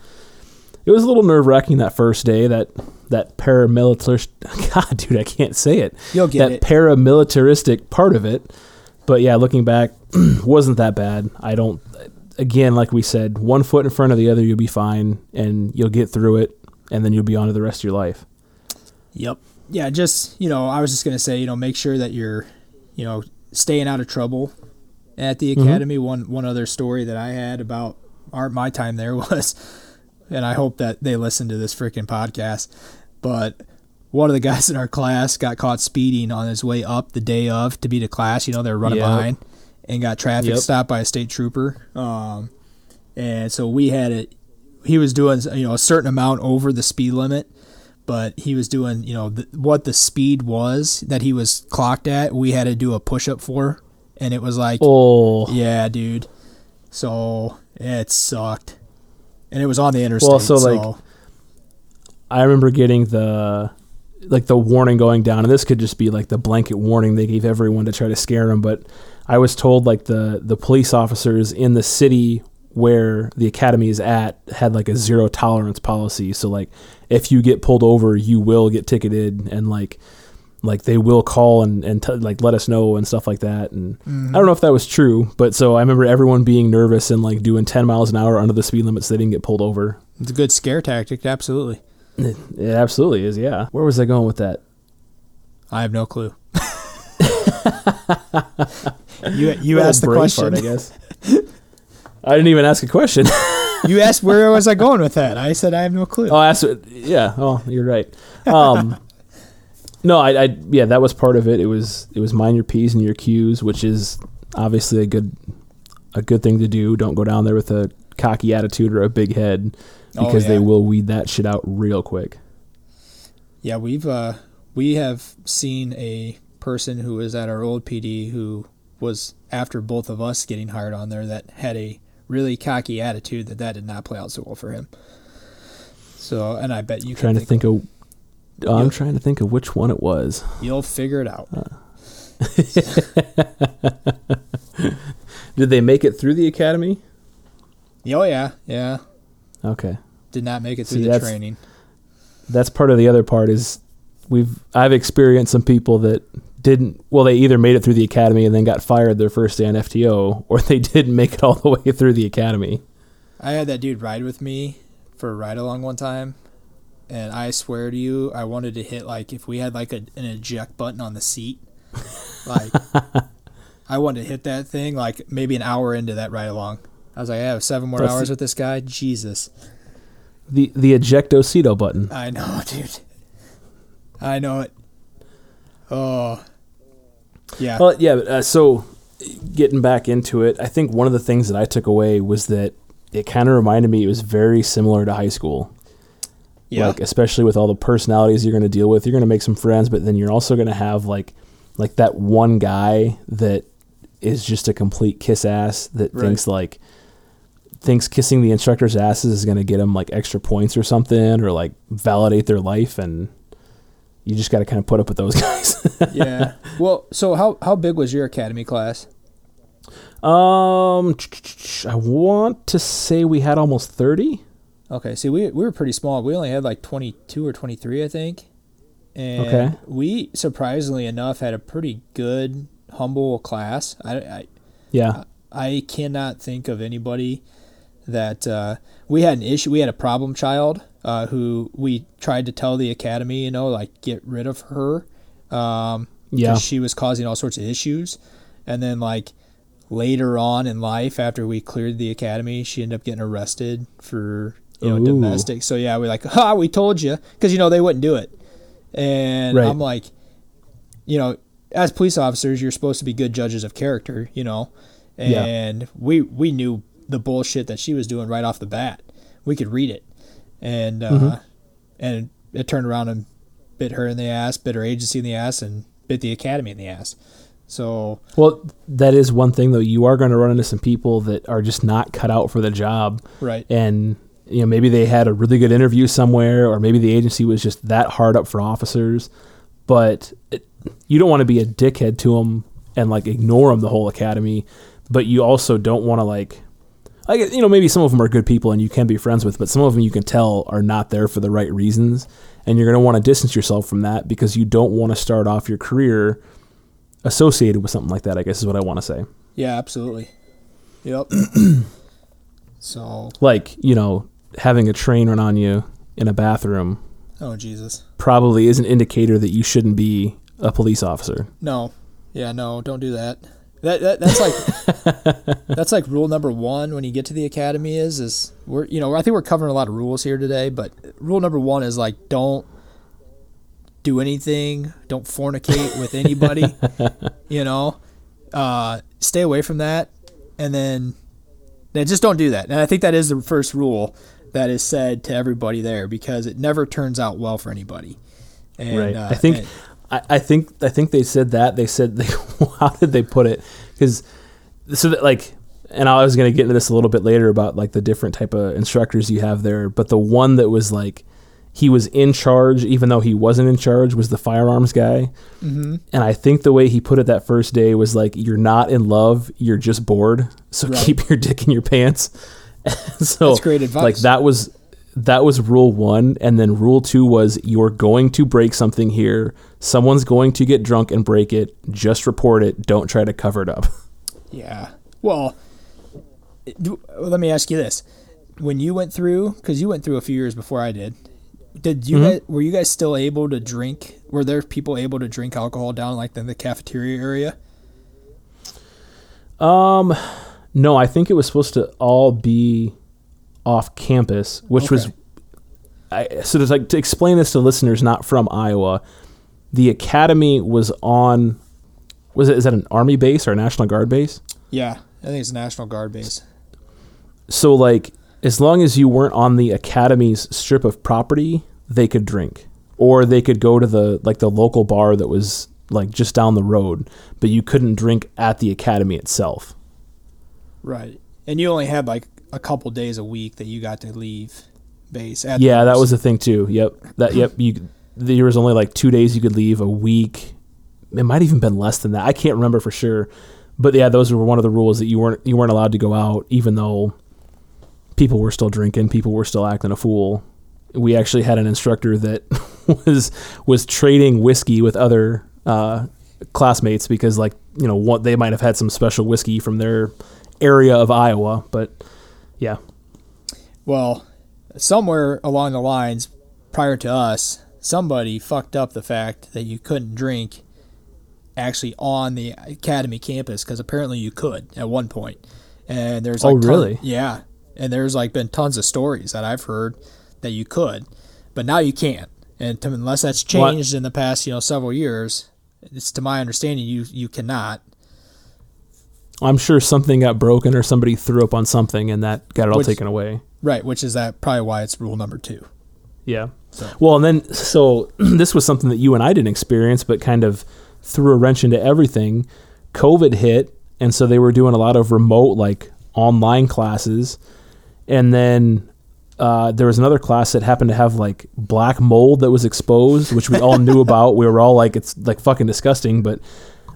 it was a little nerve wracking that first day. That that paramilitary, God, dude, I can't say it. You'll get that it. paramilitaristic part of it. But yeah, looking back, wasn't that bad. I don't. Again, like we said, one foot in front of the other, you'll be fine, and you'll get through it, and then you'll be on to the rest of your life. Yep. Yeah, just you know, I was just gonna say, you know, make sure that you're, you know, staying out of trouble at the Mhm. academy. One one other story that I had about our my time there was, and I hope that they listen to this freaking podcast, but one of the guys in our class got caught speeding on his way up the day of to be to class. You know, they're running Yep. behind and got traffic Yep. stopped by a state trooper. Um, and so we had it. He was doing you know a certain amount over the speed limit, but he was doing you know the, what the speed was that he was clocked at. We had to do a push up for, and it was like Oh, yeah, dude. So it sucked, and it was on the interstate. Well, so, like, I remember getting the like the warning going down, and this could just be like the blanket warning they gave everyone to try to scare them. But I was told like the the police officers in the city where the academy is at had like a zero tolerance policy. So like if you get pulled over, you will get ticketed, and like like they will call and and t- like let us know and stuff like that. And mm-hmm. I don't know if that was true, but so I remember everyone being nervous and like doing ten miles an hour under the speed limit so they didn't get pulled over. it's a good scare tactic. Absolutely. It, it absolutely is, yeah. Where was I going with that? I have no clue. you you asked the question. fart, I guess. I didn't even ask a question. you asked where was I going with that? I said I have no clue. oh, I asked. Yeah. Oh, you're right. Um, no, I, I. Yeah, that was part of it. It was. It was mind your p's and your q's, which is obviously a good, a good thing to do. Don't go down there with a cocky attitude or a big head, Oh, because they will weed that shit out real quick. Yeah, we've uh, we have seen a person who was at our old PD who was after both of us getting hired on there that had a really cocky attitude that that did not play out so well for him. So, and I bet you trying can to think of. oh, I'm trying to think of which one it was. you'll figure it out. Did they make it through the academy? Oh yeah, yeah. Okay. Did not make it through See, the that's- training. that's part of the other part is we've I've experienced some people that didn't well they either made it through the academy and then got fired their first day on FTO or they didn't make it all the way through the academy. I had that dude ride with me for a ride along one time, and I swear to you, I wanted to hit like if we had like a, an eject button on the seat, like I wanted to hit that thing like maybe an hour into that ride along. I was like, I have seven more That's hours the- with this guy. Jesus, The the ejectocito button. I know, dude. I know it. Oh, yeah. Well, yeah. but, Uh, so getting back into it, I think one of the things that I took away was that it kind of reminded me it was very similar to high school. yeah. Like especially with all the personalities you're going to deal with, you're going to make some friends, but then you're also going to have like like that one guy that is just a complete kiss ass that Right. thinks like thinks kissing the instructor's asses is going to get them like extra points or something or like validate their life and you just got to kind of put up with those guys. yeah. Well, so how how big was your academy class? um I want to say we had almost 30. Okay, see, we we were pretty small. We only had like twenty two or twenty three, I think. And Okay. we surprisingly enough had a pretty good, humble class. I I, Yeah. I cannot think of anybody that uh, we had an issue. We had a problem child uh, who we tried to tell the academy, you know, like get rid of her. Um, Yeah. she was causing all sorts of issues. And then like later on in life, after we cleared the academy, she ended up getting arrested for you know Ooh. domestic. So yeah, we're like, ha, we told you, because you know they wouldn't do it. And Right. I'm like, you know, as police officers, you're supposed to be good judges of character, you know, Yeah. and we we knew the bullshit that she was doing right off the bat. We could read it, and uh, Mhm. and it turned around and bit her in the ass, bit her agency in the ass, and bit the academy in the ass. So Well, that is one thing though. You are going to run into some people that are just not cut out for the job, right, and you know maybe they had a really good interview somewhere, or maybe the agency was just that hard up for officers. But it, you don't want to be a dickhead to them and like ignore them the whole academy. But you also don't want to like, I get you know maybe some of them are good people and you can be friends with, but some of them you can tell are not there for the right reasons, and you're going to want to distance yourself from that because you don't want to start off your career associated with something like that. I guess is what I want to say. yeah, absolutely, yep. so Like you know having a train run on you in a bathroom oh Jesus, probably is an indicator that you shouldn't be a police officer. no, yeah, no, don't do that. That, that that's like that's like rule number one when you get to the academy is is we're you know I think we're covering a lot of rules here today, but rule number one is like don't do anything, don't fornicate with anybody, you know, uh, stay away from that, and then then just don't do that. And I think that is the first rule that is said to everybody there because it never turns out well for anybody. And, right. uh, I think and- I, I think I think they said that they said they how did they put it because so that like and I was gonna get into this a little bit later about like the different type of instructors you have there, but the one that was like he was in charge even though he wasn't in charge was the firearms guy. mm-hmm. And I think the way he put it that first day was like, "You're not in love, you're just bored. So Right. keep your dick in your pants." so That's great advice. Like that was that was rule one, and then rule two was you're going to break something here. Someone's going to get drunk and break it. Just report it. Don't try to cover it up. Yeah. Well, do, let me ask you this: When you went through, because you went through a few years before I did, did you Mhm. guys, were you guys still able to drink? Were there people able to drink alcohol down like in the cafeteria area? Um, no, I think it was supposed to all be off campus, which was. I, so to like to explain this to listeners not from Iowa, the academy was on. Was it is that an army base or a national guard base? Yeah, I think it's a National Guard base. So like as long as you weren't on the academy's strip of property, they could drink, or they could go to the like the local bar that was like just down the road, but you couldn't drink at the academy itself. Right. And you only had like a couple days a week that you got to leave base. At Yeah, that was the thing too. Yep. That yep, you there was only like 2 days you could leave a week. It might even been less than that. I can't remember for sure. But yeah, those were one of the rules that you weren't you weren't allowed to go out even though people were still drinking, people were still acting a fool. We actually had an instructor that was was trading whiskey with other uh, classmates because like, you know, what they might have had some special whiskey from their area of Iowa, but yeah. Well, somewhere along the lines, prior to us, somebody fucked up the fact that you couldn't drink actually on the academy campus because apparently you could at one point. And there's Oh, like ton- really? yeah, and there's like been tons of stories that I've heard that you could, but now you can't. And to, unless that's What? changed in the past, you know, several years, it's to my understanding you you cannot. I'm sure something got broken or somebody threw up on something and that got it all Which- taken away. Right, which is that probably why it's rule number two. Yeah. So- Well, and then so this was something that you and I didn't experience, but kind of threw a wrench into everything. COVID hit, and so they were doing a lot of remote like online classes, and then. Uh, there was another class that happened to have like black mold that was exposed, which we all knew about. We were all like, "It's like fucking disgusting," but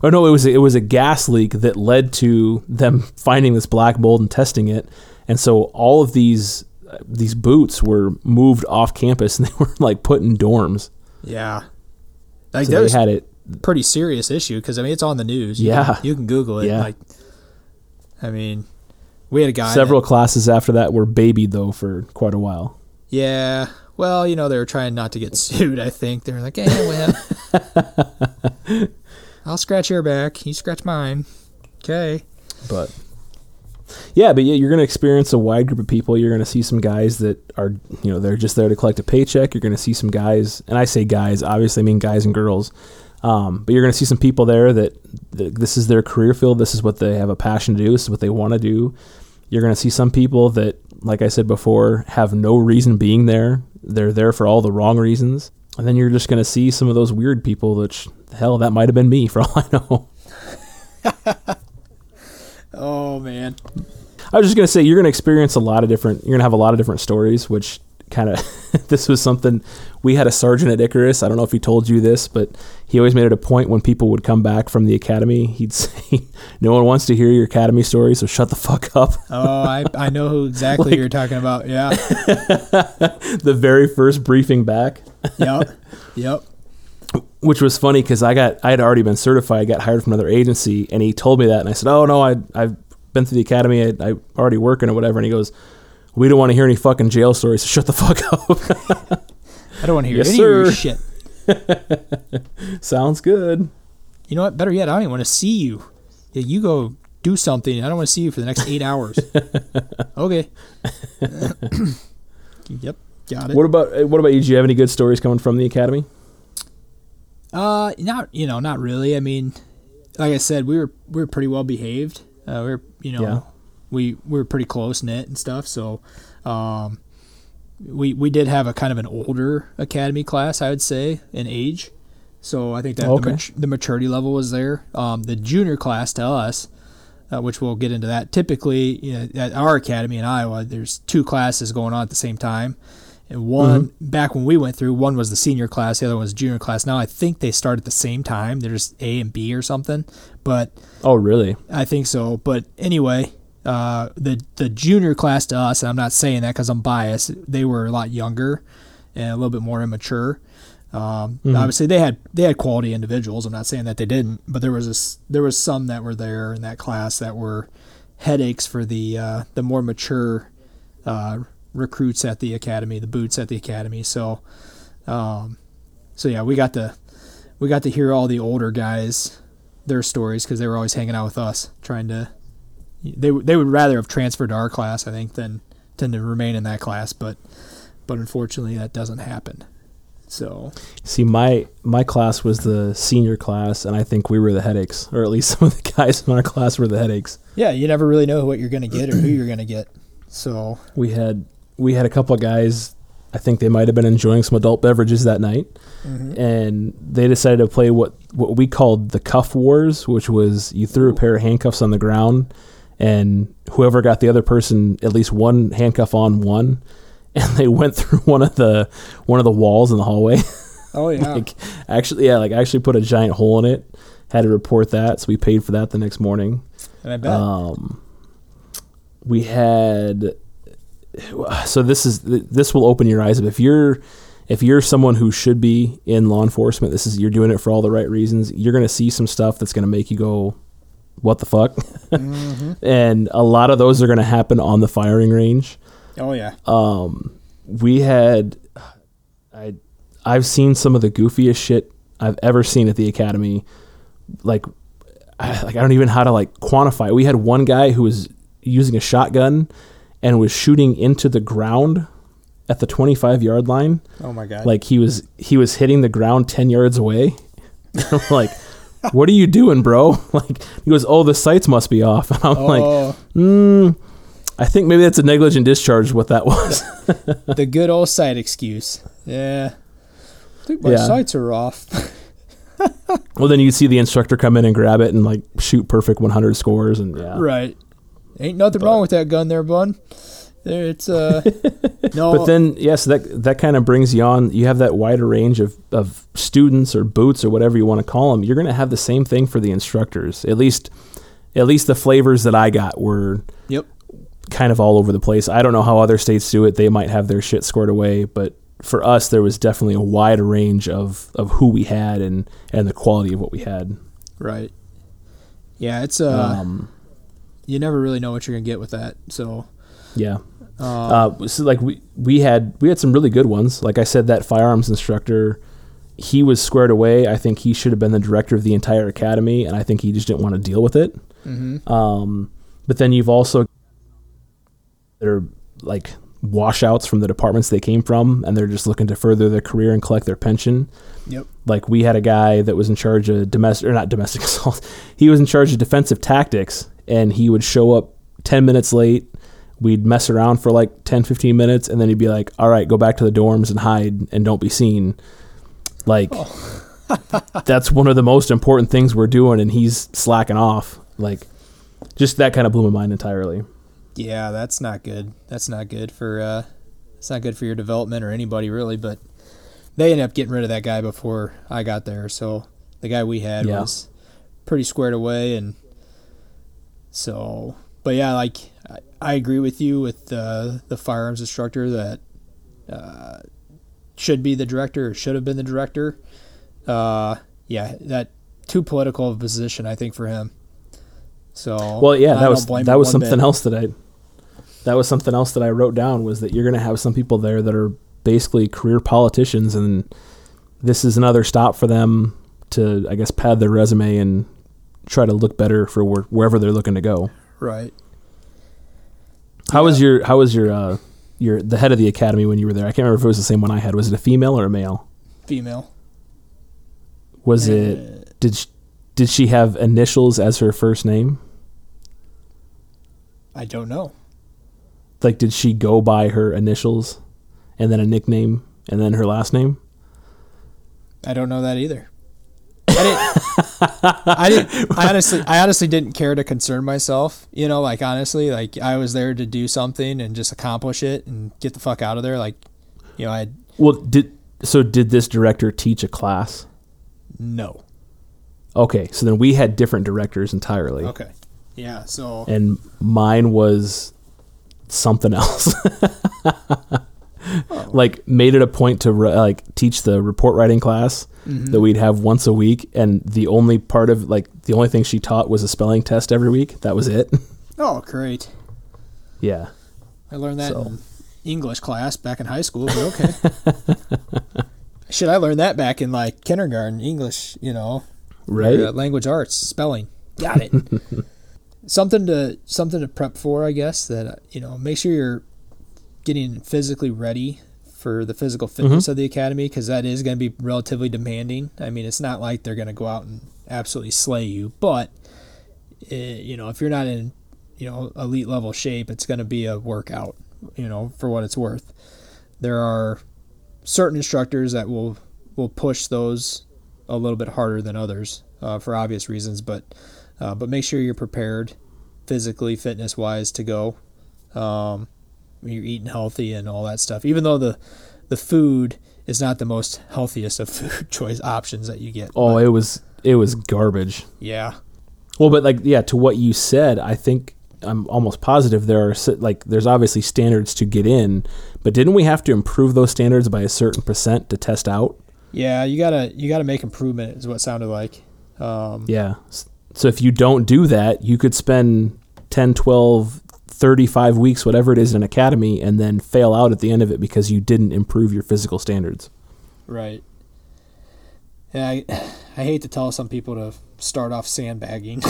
oh no, it was it was a gas leak that led to them finding this black mold and testing it, and so all of these these boots were moved off campus and they were like put in dorms. Yeah. Like So they was had it. a pretty serious issue because I mean it's on the news. You Yeah. can, you can Google it. Yeah. Like, I mean, we had a guy. Several that- classes after that were babied though for quite a while. yeah. Well, you know they were trying not to get sued. I think they were like, "Hey, well, I'll scratch your back. You scratch mine." Okay. But yeah, but yeah, you're going to experience a wide group of people. You're going to see some guys that are, you know, they're just there to collect a paycheck. You're going to see some guys, and I say guys, obviously I mean guys and girls. Um, but you're going to see some people there that, that this is their career field. This is what they have a passion to do. This is what they want to do. You're going to see some people that, like I said before, have no reason being there. They're there for all the wrong reasons. And then you're just going to see some of those weird people, which, hell, that might have been me for all I know. Oh man. I was just gonna say you're gonna experience a lot of different. You're gonna have a lot of different stories, which kind of this was something we had a sergeant at Icarus. I don't know if he told you this, but he always made it a point when people would come back from the academy, he'd say, "No one wants to hear your academy story, so shut the fuck up." Oh, I I know who exactly Like- you're talking about. Yeah. the very first briefing back, Yep. Yep. Which was funny because I got I had already been certified, got hired from another agency, and he told me that, and I said, "Oh no, I I've been through the academy, I, I already working or whatever," and he goes. We don't want to hear any fucking jail stories, so shut the fuck up. I don't want to hear Yes, any of your shit. Sounds good. You know what? Better yet, I don't even want to see you. Yeah, you go do something. I don't want to see you for the next eight hours. okay. yep. Got it. What about uh, what about you? Do you have any good stories coming from the academy? Uh, not you know, not really. I mean, like I said, we were we were pretty well behaved. Uh, we were you know, Yeah. we we were pretty close knit and stuff. So, um, we we did have a kind of an older academy class, I would say, in age. So I think that Okay. the, mat- the maturity level was there. Um, the junior class to us, uh, which we'll get into that. Typically, you know, at our academy in Iowa, there's two classes going on at the same time. And one back when we went through, one was the senior class, the other one was junior class. Now I think they start at the same time. They're just A and B or something. But Oh, really? I think so. But anyway, uh, the the junior class to us, and I'm not saying that because I'm biased. They were a lot younger and a little bit more immature. Um, Obviously, they had they had quality individuals. I'm not saying that they didn't, but there was this, there was some that were there in that class that were headaches for the uh, the more mature uh, recruits at the academy, the boots at the academy. So, um, so yeah, we got to we got to hear all the older guys their stories because they were always hanging out with us, trying to. They would- they would rather have transferred to our class, I think, than than to remain in that class. But but unfortunately, that doesn't happen. So See, my my class was the senior class, and I think we were the headaches, or at least some of the guys in our class were the headaches. yeah, you never really know what you're gonna get or who you're gonna get. So We had we had a couple of guys. I think they might have been enjoying some adult beverages that night, and they decided to play what what we called the cuff wars, which was you threw a pair of handcuffs on the ground, and whoever got the other person at least one handcuff on won. And they went through one of the one of the walls in the hallway. oh yeah, like actually yeah like actually put a giant hole in it had to report that so we paid for that the next morning and I bet um we had so this is this will open your eyes. Up if you're if you're someone who should be in law enforcement this is you're doing it for all the right reasons you're going to see some stuff that's going to make you go what the fuck? And a lot of those are going to happen on the firing range. Oh yeah, um, we had I I've seen some of the goofiest shit I've ever seen at the academy. Like I, like I don't even know how to like quantify. We had one guy who was using a shotgun and was shooting into the ground at the 25 yard line. oh my god, Like he was he was hitting the ground 10 yards away. I'm like what are you doing, bro? Like he goes, "Oh, the sights must be off." And I'm like, oh mm, I think maybe that's a negligent discharge. What that was. the good old sight excuse. Yeah, I think my Yeah. sights are off. well, then you'd see the instructor come in and grab it and like shoot perfect 100 scores, and yeah. Right. Ain't nothing wrong with that gun there, bud. There, it's uh, no. But then, yes, that that kind of brings you on. You have that wider range of, of students or boots or whatever you want to call them. You're going to have the same thing for the instructors. At least, at least the flavors that I got were Yep. kind of all over the place. I don't know how other states do it. They might have their shit scored away, but for us, there was definitely a wide range of, of who we had and, and the quality of what we had. Right. Yeah, it's uh, Um, you never really know what you're gonna get with that. So, yeah. uh, Uh, so like we we had we had some really good ones. Like I said, that firearms instructor, he was squared away. I think he should have been the director of the entire academy, and I think he just didn't want to deal with it. mhm. Um, but then you've also they're like washouts from the departments they came from, and they're just looking to further their career and collect their pension. yep. Like we had a guy that was in charge of domestic or not domestic assault. He was in charge of defensive tactics, and he would show up ten minutes late. We'd mess around for like 10, 15 minutes, and then he'd be like, "All right, go back to the dorms and hide and don't be seen." Like oh. that's one of the most important things we're doing, and he's slacking off. Like just that kind of blew my mind entirely. Yeah, that's not good. That's not good for uh, it's not good for your development or anybody really. But they ended up getting rid of that guy before I got there. So the guy we had Yeah. was pretty squared away, and so. But yeah, like I, I agree with you with uh, the firearms instructor that uh, should be the director or should have been the director. Uh, yeah, that too political of a position I think for him. So Well, yeah, I that was that was something bit. else that I that was something else that I wrote down was that you're going to have some people there that are basically career politicians, and this is another stop for them to, I guess, pad their resume and try to look better for where, wherever they're looking to go. Right. How was your How was your uh, your the head of the academy when you were there? I can't remember if it was the same one I had. Was it a female or a male? Female. Was Uh, it did she, did she have initials as her first name? I don't know. Like, did she go by her initials and then a nickname and then her last name? I don't know that either. I didn't. I didn't. I honestly, I honestly didn't care to concern myself. You know, like honestly, like I was there to do something and just accomplish it and get the fuck out of there. Like, you know, I Well, did so did this director teach a class? no. Okay, so then we had different directors entirely, Okay. Yeah. So and mine was something else. Like made it a point to ri- like teach the report writing class that we'd have once a week, and the only part of like the only thing she taught was a spelling test every week. That was it. oh, great. yeah. I learned that So- in English class back in high school. But okay. should I learn that back in like kindergarten English. You know, Right. Uh, language arts, spelling. Got it. Something to something to prep for, I guess. That you know, make sure you're getting physically ready for the physical fitness of the academy because that is going to be relatively demanding. I mean, it's not like they're going to go out and absolutely slay you, but uh, you know, if you're not in you know elite level shape, it's going to be a workout. You know, for what it's worth. There are certain instructors that will will push those a little bit harder than others uh, for obvious reasons, but uh, but make sure you're prepared physically, fitness wise to go. Um, you're eating healthy and all that stuff. Even though the the food is not the most healthiest of food choice options that you get. Oh, But, it was it was garbage. yeah, Well, but like yeah, to what you said, I think I'm almost positive there are like there's obviously standards to get in, but didn't we have to improve those standards by a certain percent to test out? yeah. You gotta you gotta make improvement is what it sounded like. Um, Yeah. So if you don't do that, you could spend 10, 12, 35 weeks whatever it is in an academy and then fail out at the end of it because you didn't improve your physical standards. Right. Yeah, I, I hate to tell some people to start off sandbagging.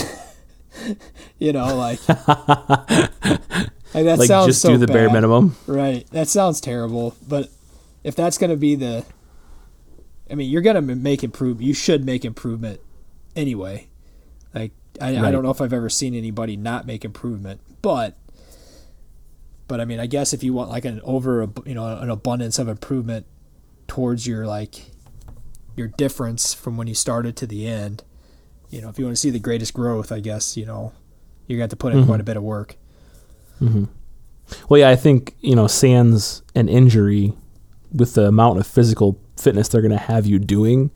you know, like, like that like sounds just so do the bare minimum. Right. That sounds terrible, but if that's going to be the I mean, you're going to make improve you should make improvement anyway. Like I, I don't know if I've ever seen anybody not make improvement, but but I mean, I guess if you want like an over, you know, an abundance of improvement towards your like your difference from when you started to the end. You know, if you want to see the greatest growth, I guess you know you're going to have to put in Mhm. quite a bit of work. hmm Well, yeah, I think you know, sans an injury, with the amount of physical fitness they're going to have you doing,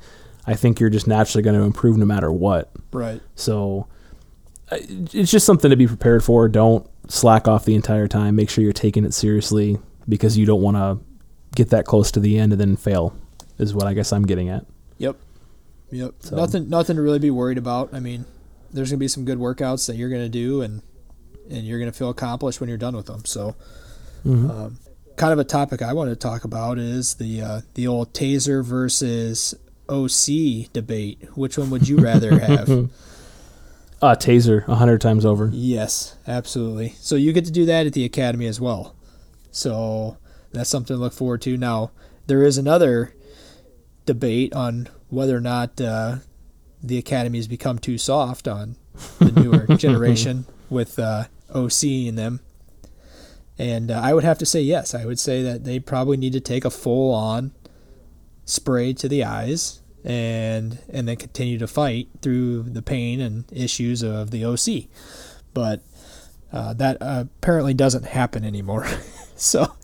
I think you're just naturally going to improve no matter what. Right. So it's just something to be prepared for. Don't slack off the entire time. Make sure you're taking it seriously because you don't want to get that close to the end and then fail. Is what I guess I'm getting at. Yep. Yep. So- Nothing. Nothing to really be worried about. I mean, there's gonna be some good workouts that you're gonna do, and and you're gonna feel accomplished when you're done with them. So, Mhm. um, kind of a topic I want to talk about is the uh, the old taser versus OC debate. Which one would you rather have? Uh, taser a hundred times over. yes, absolutely. So you get to do that at the academy as well. So that's something to look forward to. Now there is another debate on whether or not uh, the academy has become too soft on the newer generation with uh, OC in them. And uh, I would have to say yes. I would say that they probably need to take a full on spray to the eyes and and then continue to fight through the pain and issues of the OC. But uh, that apparently doesn't happen anymore. so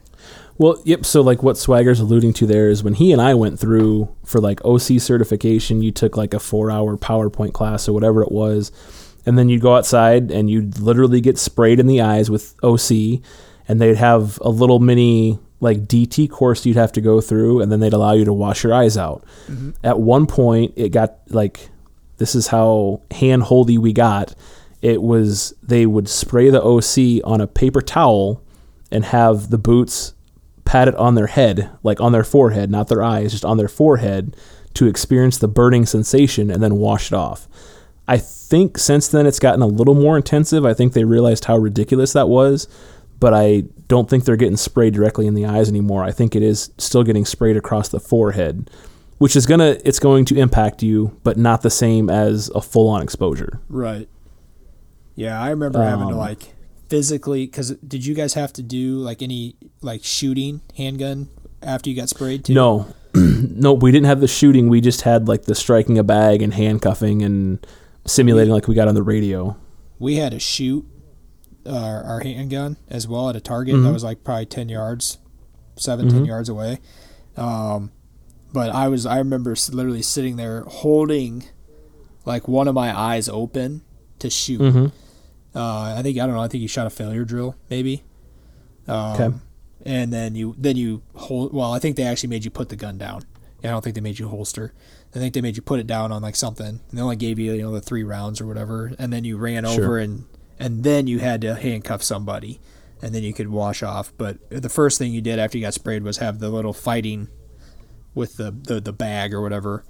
Well, yep. So, like, what Swagger's alluding to there is when he and I went through for like OC certification, you took like a four hour PowerPoint class or whatever it was, and then you'd go outside and you'd literally get sprayed in the eyes with OC, and they'd have a little mini like DT course you'd have to go through, and then they'd allow you to wash your eyes out. Mm-hmm. At one point, it got like this is how hand holdy we got. It was they would spray the OC on a paper towel and have the boots pat it on their head, like on their forehead, not their eyes, just on their forehead to experience the burning sensation and then wash it off. I think since then it's gotten a little more intensive. I think they realized how ridiculous that was, but I don't think they're getting sprayed directly in the eyes anymore. I think it is still getting sprayed across the forehead, which is gonna it's going to impact you, but not the same as a full on exposure. Right. Yeah, I remember having to Um, like physically because did you guys have to do like any like shooting handgun after you got sprayed too? No, no, we didn't have the shooting. We just had like the striking a bag and handcuffing and simulating like we got on the radio. we had to shoot our, our handgun as well at a target Mhm. that was like probably 10 yards 7 10 Mhm. yards away um, but i was i remember literally sitting there holding like one of my eyes open to shoot Mm-hmm. uh, i think i don't know i think you shot a failure drill maybe um, Okay. and then you then you hold well i think they actually made you put the gun down i don't think they made you holster i think they made you put it down on like something and they only gave you you know the three rounds or whatever and then you ran Sure. over and and then you had to handcuff somebody and then you could wash off but the first thing you did after you got sprayed was have the little fighting with the the, the bag or whatever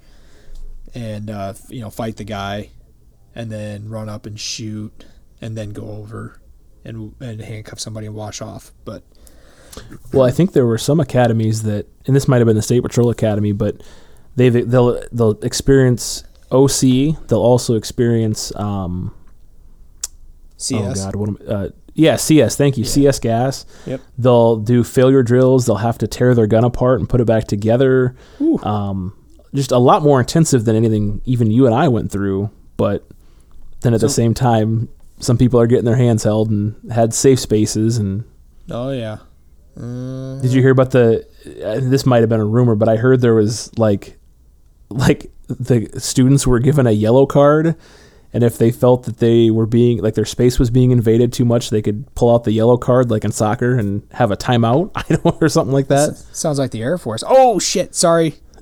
and uh, you know fight the guy and then run up and shoot and then go over and and handcuff somebody and wash off but Well, I think there were some academies that, and this might have been the State Patrol Academy, but they they'll they'll experience OC. They'll also experience um, CS oh god, what am, uh, yeah CS. Thank you, Yeah. CS gas. Yep. They'll do failure drills. They'll have to tear their gun apart and put it back together. Um, just a lot more intensive than anything even you and I went through. But then at the same time, some people are getting their hands held and had safe spaces and Oh yeah. Uh, Did you hear about the? Uh, this might have been a rumor, but I heard there was like, like the students were given a yellow card, and if they felt that they were being like their space was being invaded too much, they could pull out the yellow card, like in soccer, and have a timeout, I don't or something like that. s- sounds like the Air Force. Oh shit! Sorry,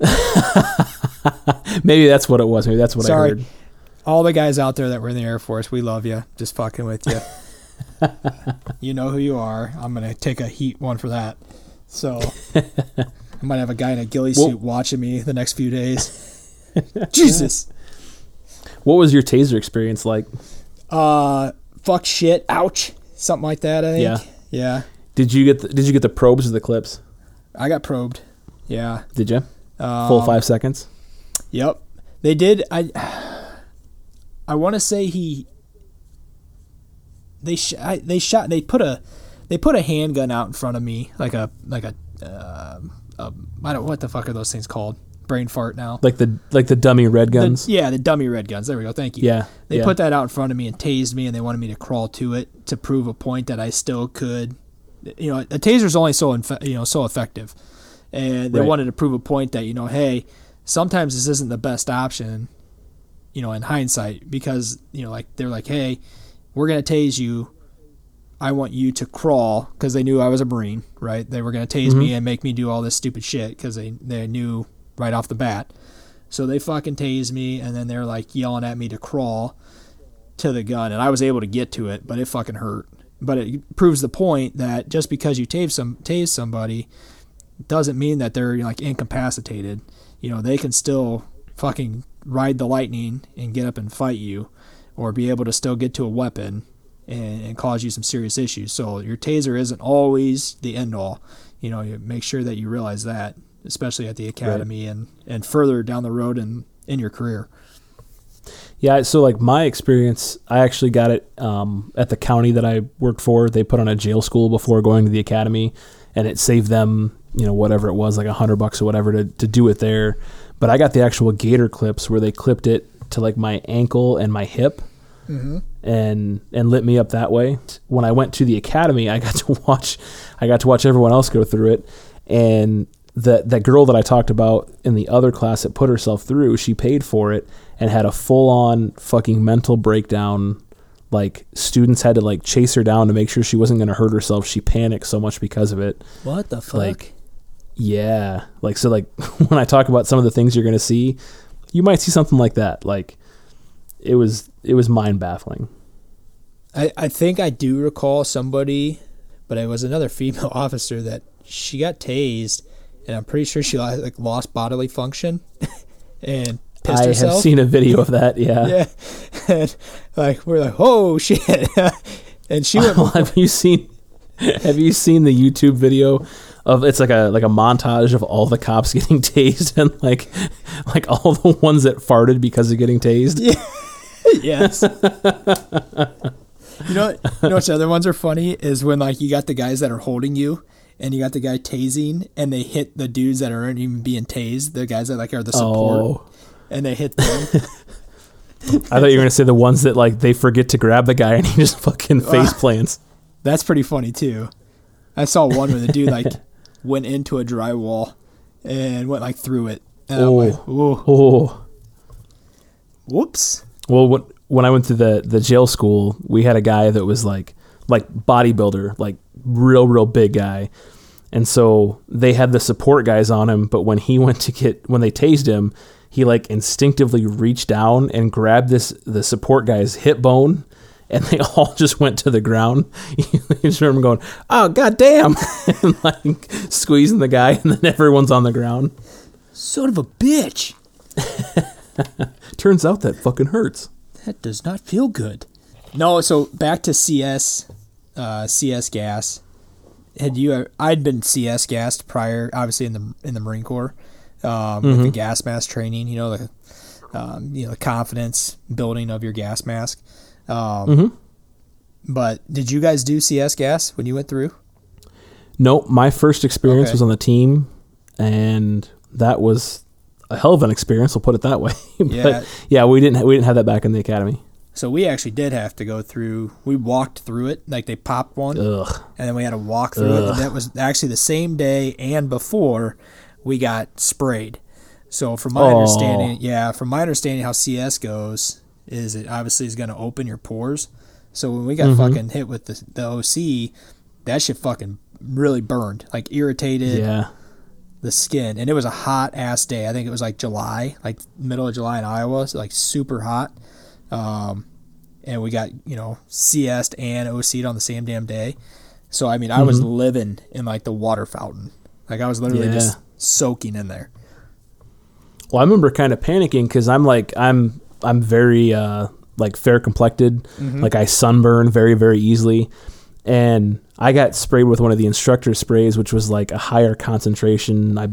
Maybe that's what it was. Maybe that's what Sorry. I heard. all the guys out there that were in the Air Force. We love you. Just fucking with you. you know who you are. I'm gonna take a heat one for that. So I might have a guy in a ghillie suit watching me the next few days. Jesus. What was your taser experience like? Uh, fuck shit. Ouch. Something like that. I think. Yeah. Yeah. Did you get the, Did you get the probes or the clips? I got probed. Yeah. Did you Um, full five seconds? Yep. They did. I. I want to say he. They sh- I, they shot. They put a. They put a handgun out in front of me, like a like a. Um, a I don't what the fuck are those things called? Brain fart now. Like the like the dummy red The- guns. yeah, the dummy red guns. There we go. Thank you. yeah. They yeah. put that out in front of me and tased me, and they wanted me to crawl to it to prove a point that I still could. You know, a taser's only so infe- you know so effective, and they Right. wanted to prove a point that you know, hey, sometimes this isn't the best option. You know, in hindsight, because you know, like they're like, hey, we're gonna tase you. I want you to crawl because they knew I was a marine, right? They were gonna tase me mm-hmm. and make me do all this stupid shit because they they knew right off the bat. So they fucking tased me, and then they're like yelling at me to crawl to the gun, and I was able to get to it, but it fucking hurt. But it proves the point that just because you tase some tase somebody doesn't mean that they're like incapacitated. You know, they can still fucking ride the lightning and get up and fight you, or be able to still get to a weapon and, and cause you some serious issues. So your taser isn't always the end all. You know, you make sure that you realize that, especially at the academy and and further down the road in in your career. Yeah, so like my experience, I actually got it um, at the county that I worked for. They put on a jail school before going to the academy, and it saved them, you know, whatever it was, like a hundred bucks or whatever to, to do it there. But I got the actual gator clips where they clipped it to like my ankle and my hip, and and lit me up that way. When I went to the academy, I got to watch, I got to watch everyone else go through it, and that that girl that I talked about in the other class that put herself through, she paid for it and had a full on fucking mental breakdown. Like students had to like chase her down to make sure she wasn't going to hurt herself. She panicked so much because of it. What the fuck? Like, yeah, like so. Like when I talk about some of the things you're going to see, you might see something like that. Like it was it was mind baffling. I, I think I do recall somebody, but it was another female officer that she got tased, and I'm pretty sure she like lost bodily function and pissed I herself. have seen a video of that. Yeah. yeah, and like we're like, oh shit, and she went. Well, have you seen have you seen the YouTube video of it's like a like a montage of all the cops getting tased and like like all the ones that farted because of getting tased? yes. you know, you know which other ones are funny is when like you got the guys that are holding you. And you got the guy tasing, and they hit the dudes that aren't even being tased. The guys that like are the support, Oh. and they hit them. I thought you were gonna say the ones that like they forget to grab the guy and he just fucking face plants. That's pretty funny too. I saw one where the dude like went into a drywall and went like through it. And I'm like, oh. oh. whoops. Well, when, when I went to the the jail school, we had a guy that was like like bodybuilder, like real real big guy. And so they had the support guys on him, but when he went to get when they tased him, he like instinctively reached down and grabbed this the support guy's hip bone and they all just went to the ground. you just remember going, "Oh god damn." and like squeezing the guy and then everyone's on the ground. Son of a bitch. Turns out that fucking hurts. That does not feel good. No, so back to CS, uh, CS gas. Had you? I'd been CS gassed prior, obviously in the in the Marine Corps, um, with the gas mask training. You know the, um, you know the confidence building of your gas mask. Um, But did you guys do CS gas when you went through? Nope, my first experience Okay. was on the team, and that was a hell of an experience. We'll put it that way. Yeah. but yeah, we didn't we didn't have that back in the academy. So we actually did have to go through. We walked through it, like they popped one, Ugh. and then we had to walk through it. And that was actually the same day and before we got sprayed. So from my Oh. understanding, yeah, from my understanding, how CS goes is it obviously is going to open your pores. So when we got Mm-hmm. fucking hit with the, the OC, that shit fucking really burned, like irritated Yeah. the skin. And it was a hot ass day. I think it was like July, like middle of July in Iowa, so like super hot. Um, and we got you know CS'd and OC'd on the same damn day. So I mean, I was living in like the water fountain. Like I was literally Yeah. just soaking in there. Well, I remember kind of panicking because I'm like I'm I'm very uh, like fair complected, like I sunburn very very easily, and I got sprayed with one of the instructor sprays, which was like a higher concentration. I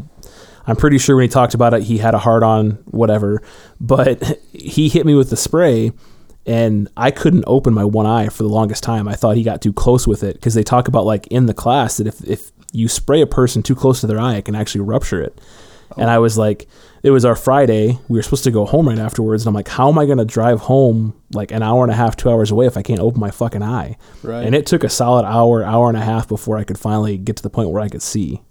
I'm pretty sure when he talked about it, he had a hard on whatever, but he hit me with the spray. And I couldn't open my one eye for the longest time. I thought he got too close with it because they talk about like in the class that if, if you spray a person too close to their eye, it can actually rupture it. And I was like, it was our Friday. We were supposed to go home right afterwards, and I'm like, how am I going to drive home like an hour and a half, two hours away if I can't open my fucking eye? Right. And it took a solid hour, hour and a half before I could finally get to the point where I could see.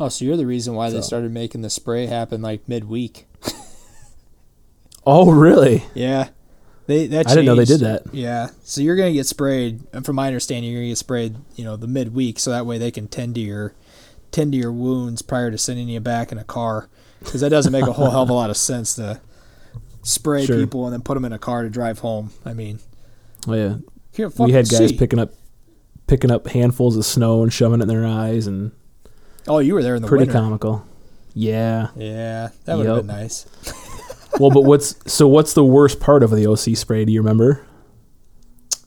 Oh, so you're the reason why they started making the spray happen like midweek. Oh, really? Yeah. They that I didn't know they did that. Yeah. So you're gonna get sprayed and from my understanding you're gonna get sprayed, you know, the midweek so that way they can tend to your tend to your wounds prior to sending you back in a car. Because that doesn't make a whole hell of a lot of sense to spray Sure. people and then put them in a car to drive home. I mean, Oh, yeah. we had guys see. picking up picking up handfuls of snow and shoving it in their eyes, and Oh, you were there in the pretty winter. comical. Yeah. Yeah, that would have been nice. well, but what's so? What's the worst part of the OC spray? Do you remember?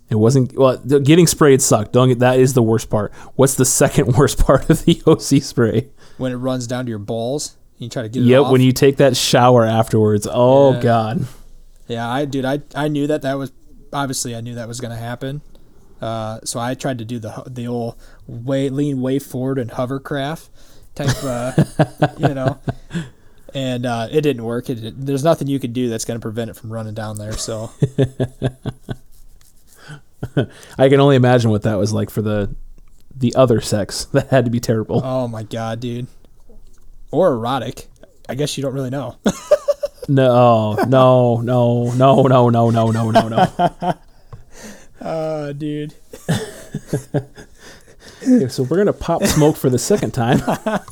It wasn't well. Getting sprayed sucked. Don't get that is the worst part. What's the second worst part of the OC spray? When it runs down to your balls, and you try to get it Yep, when you take that shower afterwards. Oh Yeah. god. Yeah, I dude, I I knew that that was obviously I knew that was going to happen. Uh, so I tried to do the the old way lean way forward and hovercraft type, uh, you know, and uh, it didn't work. It, it- there's nothing you could do that's going to prevent it from running down there. So I can only imagine what that was like for the the other sex. That had to be terrible. oh my god, dude, or erotic. I guess you don't really know. No, no, no, no, no, no, no, no, no, no. Uh, dude. Okay, so we're gonna pop smoke for the second time.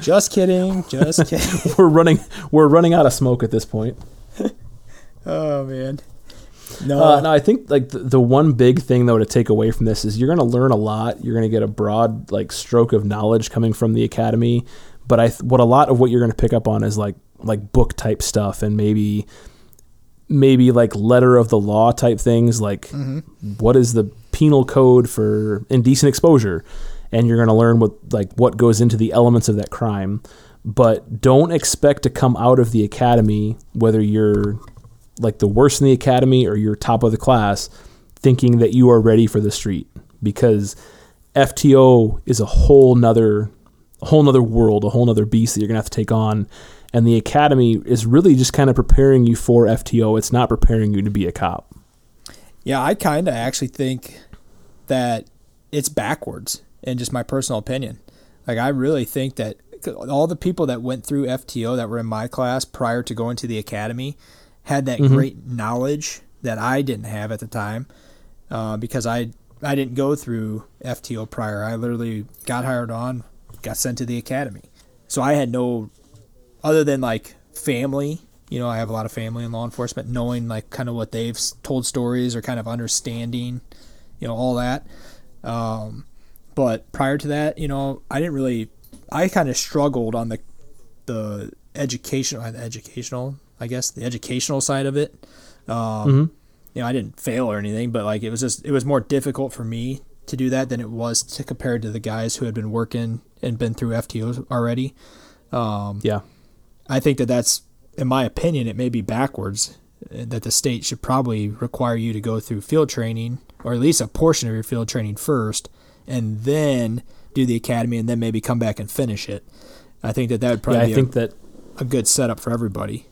Just kidding. Just kidding. we're running we're running out of smoke at this point. oh man. No. Uh, no, I think like the, the one big thing though to take away from this is you're going to learn a lot. You're going to get a broad like stroke of knowledge coming from the academy. But I th- what a lot of what you're going to pick up on is like like book type stuff and maybe maybe like letter of the law type things like mm-hmm. what is the penal code for indecent exposure? And you're going to learn what like what goes into the elements of that crime. But don't expect to come out of the academy whether you're like the worst in the academy or you're top of the class thinking that you are ready for the street. Because FTO is a whole nother a whole nother world, a whole nother beast that you're gonna have to take on. And the academy is really just kind of preparing you for FTO. It's not preparing you to be a cop. Yeah, I kind of actually think that it's backwards in just my personal opinion. Like, I really think that all the people that went through FTO that were in my class prior to going to the academy had that great knowledge that I didn't have at the time uh, because I I didn't go through FTO prior. I literally got hired on, got sent to the academy. So I had no other than like family you know i have a lot of family in law enforcement knowing like kind of what they've told stories or kind of understanding you know all that. Um, but prior to that you know i didn't really i kind of struggled on the the educational uh, the educational i guess the educational side of it. Um, you know i didn't fail or anything but like it was just it was more difficult for me to do that than it was to compared to the guys who had been working and been through ftos already. Um, Yeah. I think that that's, in my opinion, it may be backwards. uh, That the state should probably require you to go through field training, or at least a portion of your field training first, and then do the academy, and then maybe come back and finish it. I think that that would probably Yeah, I be think that a, a good setup for everybody.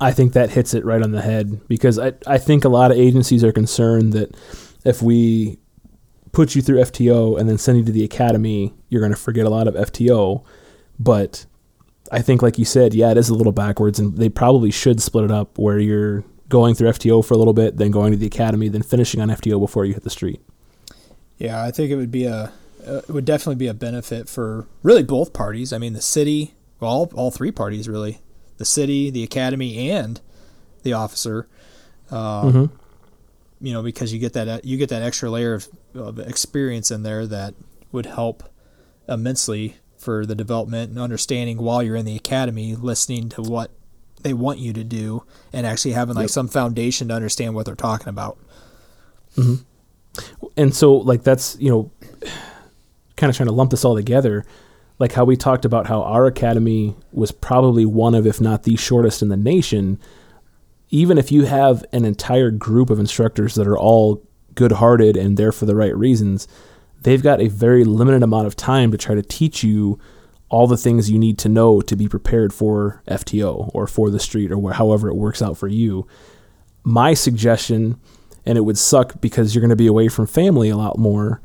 I think that hits it right on the head because I, I think a lot of agencies are concerned that if we put you through FTO and then send you to the academy, you're going to forget a lot of FTO. But I think, like you said, yeah, it is a little backwards, and they probably should split it up where you're going through FTO for a little bit, then going to the academy, then finishing on FTO before you hit the street. Yeah, I think it would be a, uh, it would definitely be a benefit for really both parties. I mean, the city, well, all, all three parties really, the city, the academy, and the officer. Um, Mhm. You know, because you get that you get that extra layer of, of experience in there that would help immensely for the development and understanding while you're in the academy, listening to what they want you to do, and actually having like Yep. some foundation to understand what they're talking about. Mm-hmm. and so like that's you know kind of trying to lump this all together like how we talked about how our academy was probably one of if not the shortest in the nation even if you have an entire group of instructors that are all good-hearted and there for the right reasons they've got a very limited amount of time to try to teach you all the things you need to know to be prepared for FTO or for the street or however it works out for you. My suggestion, and it would suck because you're going to be away from family a lot more.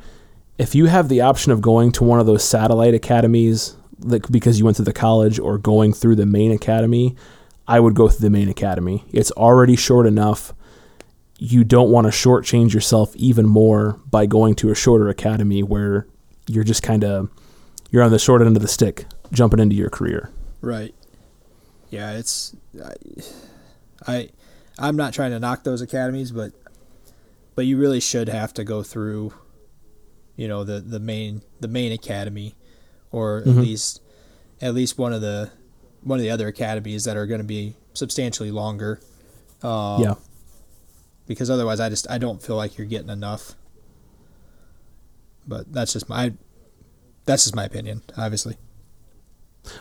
If you have the option of going to one of those satellite academies, like because you went to the college or going through the main academy, I would go through the main academy. It's already short enough. You don't want to shortchange yourself even more by going to a shorter academy where you're just kind of you're on the short end of the stick jumping into your career. Right. Yeah, it's I, I I'm not trying to knock those academies, but but you really should have to go through you know the the main the main academy or at Mhm. least at least one of the one of the other academies that are going to be substantially longer. Um, Yeah. Because otherwise, I just I don't feel like you're getting enough. But that's just my that's just my opinion, obviously.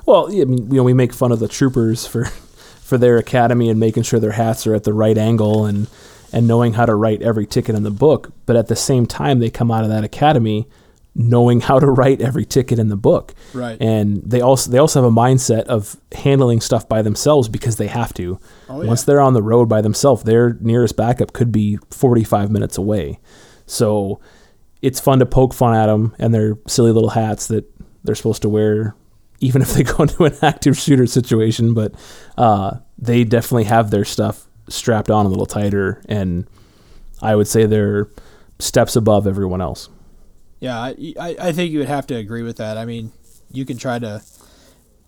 Well, I mean, you know, we make fun of the troopers for for their academy and making sure their hats are at the right angle and and knowing how to write every ticket in the book, but at the same time they come out of that academy knowing how to write every ticket in the book. Right. And they also they also have a mindset of handling stuff by themselves because they have to. Oh, yeah. Once they're on the road by themselves, their nearest backup could be 45 minutes away. So it's fun to poke fun at them and their silly little hats that they're supposed to wear, even if they go into an active shooter situation. But uh, they definitely have their stuff strapped on a little tighter, and I would say they're steps above everyone else. Yeah, I, I, I think you would have to agree with that. I mean, you can try to,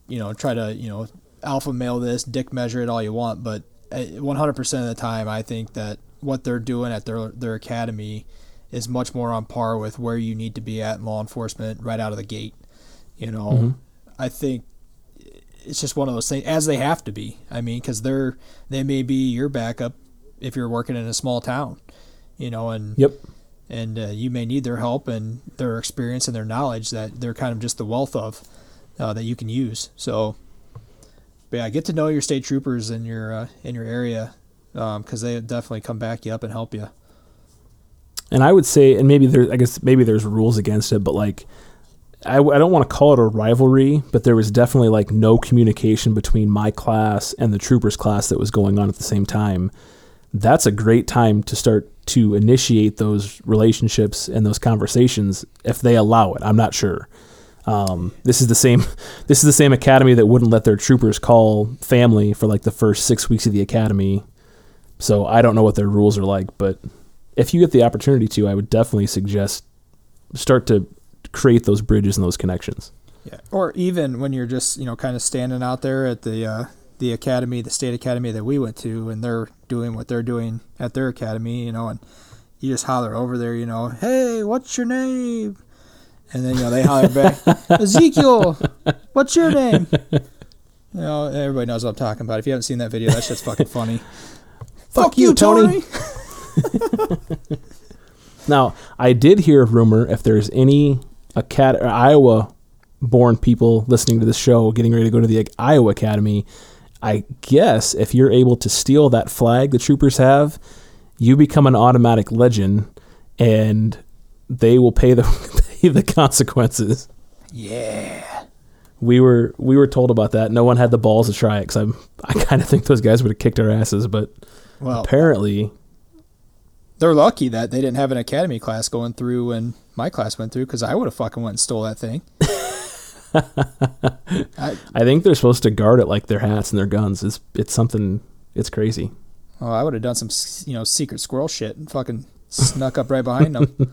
you know, try to, you know, alpha male this, dick measure it all you want, but uh, 100% of the time, I think that what they're doing at their their academy is much more on par with where you need to be at in law enforcement right out of the gate. You know, Mhm. I think it's just one of those things, as they have to be. I mean, because they're they may be your backup if you're working in a small town. You know, and Yep. And uh, you may need their help and their experience and their knowledge that they're kind of just the wealth of uh, that you can use. So, but yeah, get to know your state troopers in your uh, in your area because they definitely come back you up and help you. And I would say, and maybe there, I guess maybe there's rules against it, but like, I, I don't want to call it a rivalry, but there was definitely like no communication between my class and the troopers class that was going on at the same time. That's a great time to start to initiate those relationships and those conversations if they allow it. I'm not sure. Um, this is the same. This is the same academy that wouldn't let their troopers call family for like the first six weeks of the academy. So I don't know what their rules are like, but if you get the opportunity to, I would definitely suggest start to create those bridges and those connections. Yeah. Or even when you're just you know kind of standing out there at the uh, the academy, the state academy that we went to, and they're doing what they're doing at their academy, you know, and you just holler over there, you know, hey, what's your name? And then you know they holler back, Ezekiel, what's your name? You know, everybody knows what I'm talking about. If you haven't seen that video, that shit's fucking funny. Fuck you, Tony. Now, I did hear a rumor if there's any acad- Iowa born people listening to this show getting ready to go to the Iowa Academy, I guess if you're able to steal that flag the troopers have, you become an automatic legend and they will pay the pay the consequences. Yeah. We were we were told about that. No one had the balls to try it because I'm I kind of think those guys would have kicked our asses, but Well, apparently they're lucky that they didn't have an academy class going through when my class went through because I would have fucking went and stole that thing. I, I think they're supposed to guard it like their hats and their guns. It's it's something. It's crazy. Oh, I would have done some, you know, secret squirrel shit and fucking snuck up right behind them.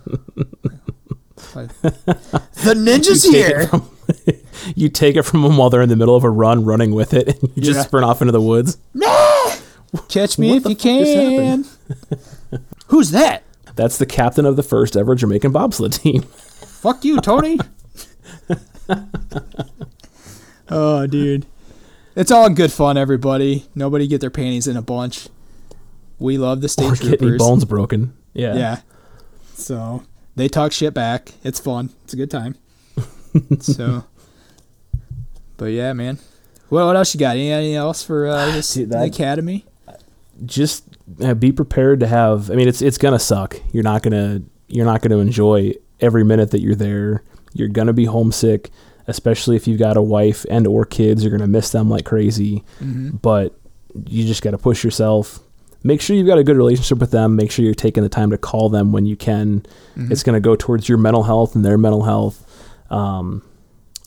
the ninja's You it from- you take it from them while they're in the middle of a run, running with it, and you just Yeah. sprint off into the woods. Catch me What if you can. Who's that? That's the captain of the first ever Jamaican bobsled team. Fuck you, Tony. oh, dude. It's all good fun, everybody. Nobody get their panties in a bunch. We love the state or get any bones broken. Yeah. Yeah. So they talk shit back. It's fun. It's a good time. so, but yeah, man. Well, what else you got? Anything else for uh, this Dude, the that- academy? Just uh, be prepared to have. I mean, it's it's gonna suck. You're not gonna you're not gonna enjoy every minute that you're there. You're gonna be homesick. especially if you've got a wife and or kids. You're gonna miss them like crazy, Mm-hmm. but you just got to push yourself. Make sure you've got a good relationship with them. Make sure you're taking the time to call them when you can. Mm-hmm. It's going to go towards your mental health and their mental health. Um,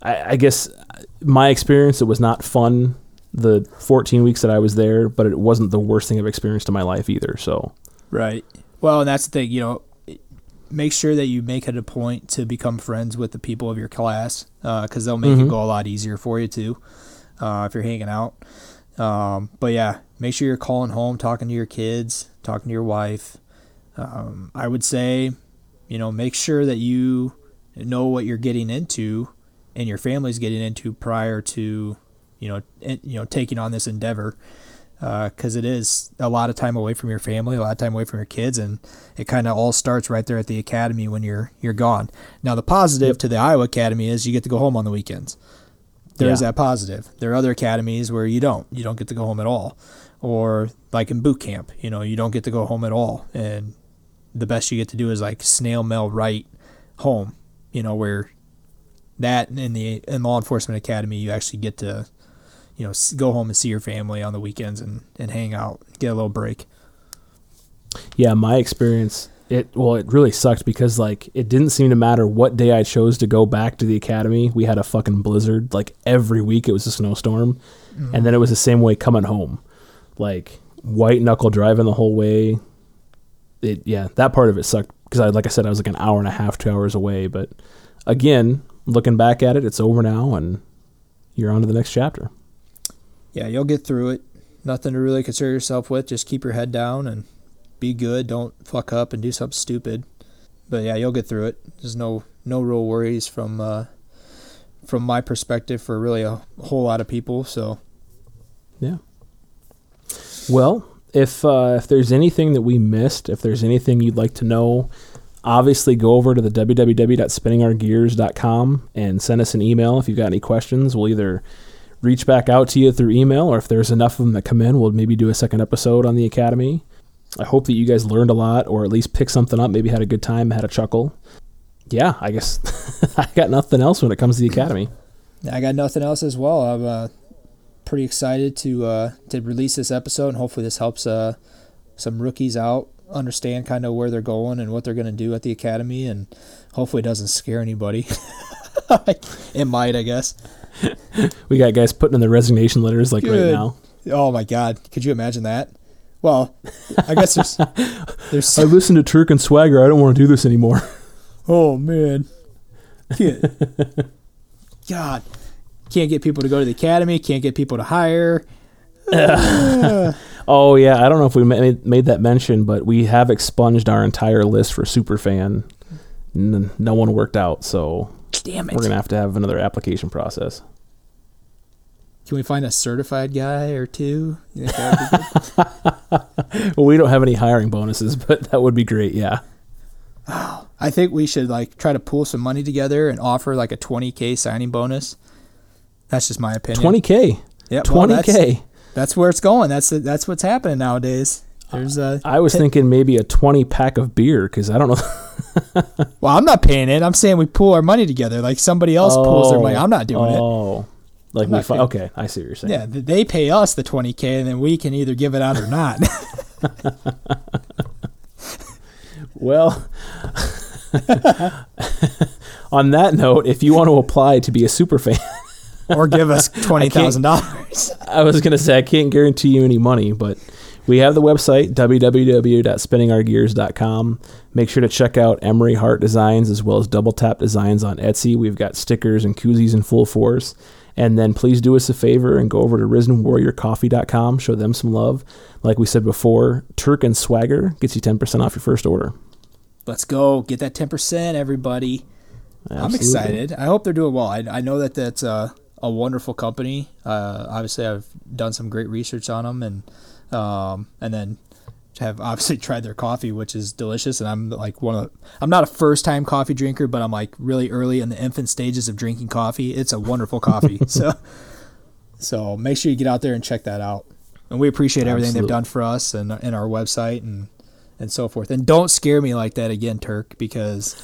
I, I guess my experience, it was not fun the 14 weeks that I was there, but it wasn't the worst thing I've experienced in my life either. So, Right. Well, and that's the thing, you know, make sure that you make it a point to become friends with the people of your class because they'll make it Mhm. go a lot easier for you too uh, if you're hanging out. Um, but yeah, make sure you're calling home, talking to your kids, talking to your wife. Um, I would say, you know, make sure that you know what you're getting into and your family's getting into prior to, you know, you know, taking on this endeavor Uh, because it is a lot of time away from your family, a lot of time away from your kids, and it kind of all starts right there at the academy when you're you're gone. Now, the positive to the Iowa Academy is you get to go home on the weekends. There is Yeah. that positive. There are other academies where you don't. You don't get to go home at all, or like in boot camp, you know, you don't get to go home at all, and the best you get to do is like snail mail right home. You know, where that in the in law enforcement academy, you actually get to you know, go home and see your family on the weekends and, and hang out, get a little break. yeah, my experience, it, well, it really sucked because, like, it didn't seem to matter what day I chose to go back to the academy. We had a fucking blizzard. Like, every week it was a snowstorm. Mm-hmm. And then it was the same way coming home. Like, white knuckle driving the whole way. It, yeah, that part of it sucked because I, like I said, I was like an hour and a half, two hours away. But again, looking back at it, it's over now and you're on to the next chapter. Yeah, you'll get through it. Nothing to really concern yourself with. Just keep your head down and be good. Don't fuck up and do something stupid. But yeah, you'll get through it. There's no no real worries from uh, from my perspective for really a whole lot of people. So Yeah. Well, if uh, if there's anything that we missed, if there's anything you'd like to know, obviously go over to the www.spinningourgears.com and send us an email if you've got any questions. We'll either reach back out to you through email, or if there's enough of them that come in, we'll maybe do a second episode on the academy. I hope that you guys learned a lot, or at least picked something up, maybe had a good time, had a chuckle. Yeah, I guess I got nothing else when it comes to the academy. I got nothing else as well. I'm uh, pretty excited to uh, to release this episode, and hopefully this helps uh, some rookies out understand kind of where they're going and what they're going to do at the academy, and hopefully it doesn't scare anybody. it might, I guess. We got guys putting in their resignation letters like right now. Oh my God, could you imagine that? Well, I guess there's there's I listened to Turk and Swagger. I don't want to do this anymore. oh man, can't, God, can't get people to go to the academy, can't get people to hire. Uh, Oh yeah, I don't know if we made, made that mention, but we have expunged our entire list for Superfan. No one worked out, so damn it! we're gonna have to have another application process. Can we find a certified guy or two? You think that would be? Well, we don't have any hiring bonuses, but that would be great. Yeah, oh, I think we should like try to pool some money together and offer like a 20k signing bonus. That's just my opinion. twenty k, Yep, well, twenty that's, k. that's where it's going. That's that's what's happening nowadays. There's a I was thinking maybe a twenty pack of beer because I don't know. well, I'm not paying it. I'm saying we pool our money together. Like somebody else pulls their money. I'm not doing it. Oh, like I'm we. Fi- paying- okay, I see what you're saying. Yeah, they pay us the 20k, and then we can either give it out or not. Well, on that note, if you want to apply to be a super fan. or give us twenty thousand dollars. I was gonna say I can't guarantee you any money, but we have the website www.spinningourgears.com. Make sure to check out Emery Hart Designs as well as Double Tap Designs on Etsy. We've got stickers and koozies in full force. And then please do us a favor and go over to risenwarriorcoffee.com. Show them some love. Like we said before, Turk and Swagger gets you 10% off your first order. Let's go get that ten percent, everybody. I'm excited. I hope they're doing well. I, I know that that's a, a wonderful company. Uh, obviously, I've done some great research on them, and um, and then have obviously tried their coffee, which is delicious. And I'm like one of the, I'm not a first time coffee drinker, but I'm like really early in the infant stages of drinking coffee. It's a wonderful coffee. so so make sure you get out there and check that out. And we appreciate everything Absolutely. they've done for us and and our website and and so forth. And don't scare me like that again, Turk, because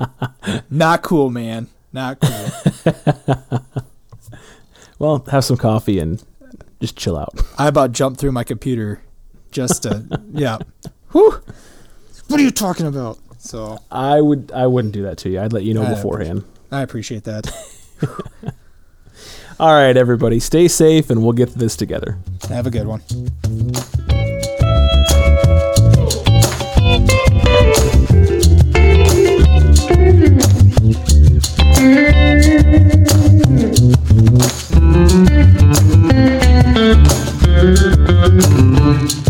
not cool, man. Not cool. Well, have some coffee and just chill out. I about jumped through my computer just to yeah. Whew. What are you talking about? So I would I wouldn't do that to you. I'd let you know I- beforehand. I appreciate that. All right, everybody, stay safe and we'll get this together. Have a good one. Thank you. Müzik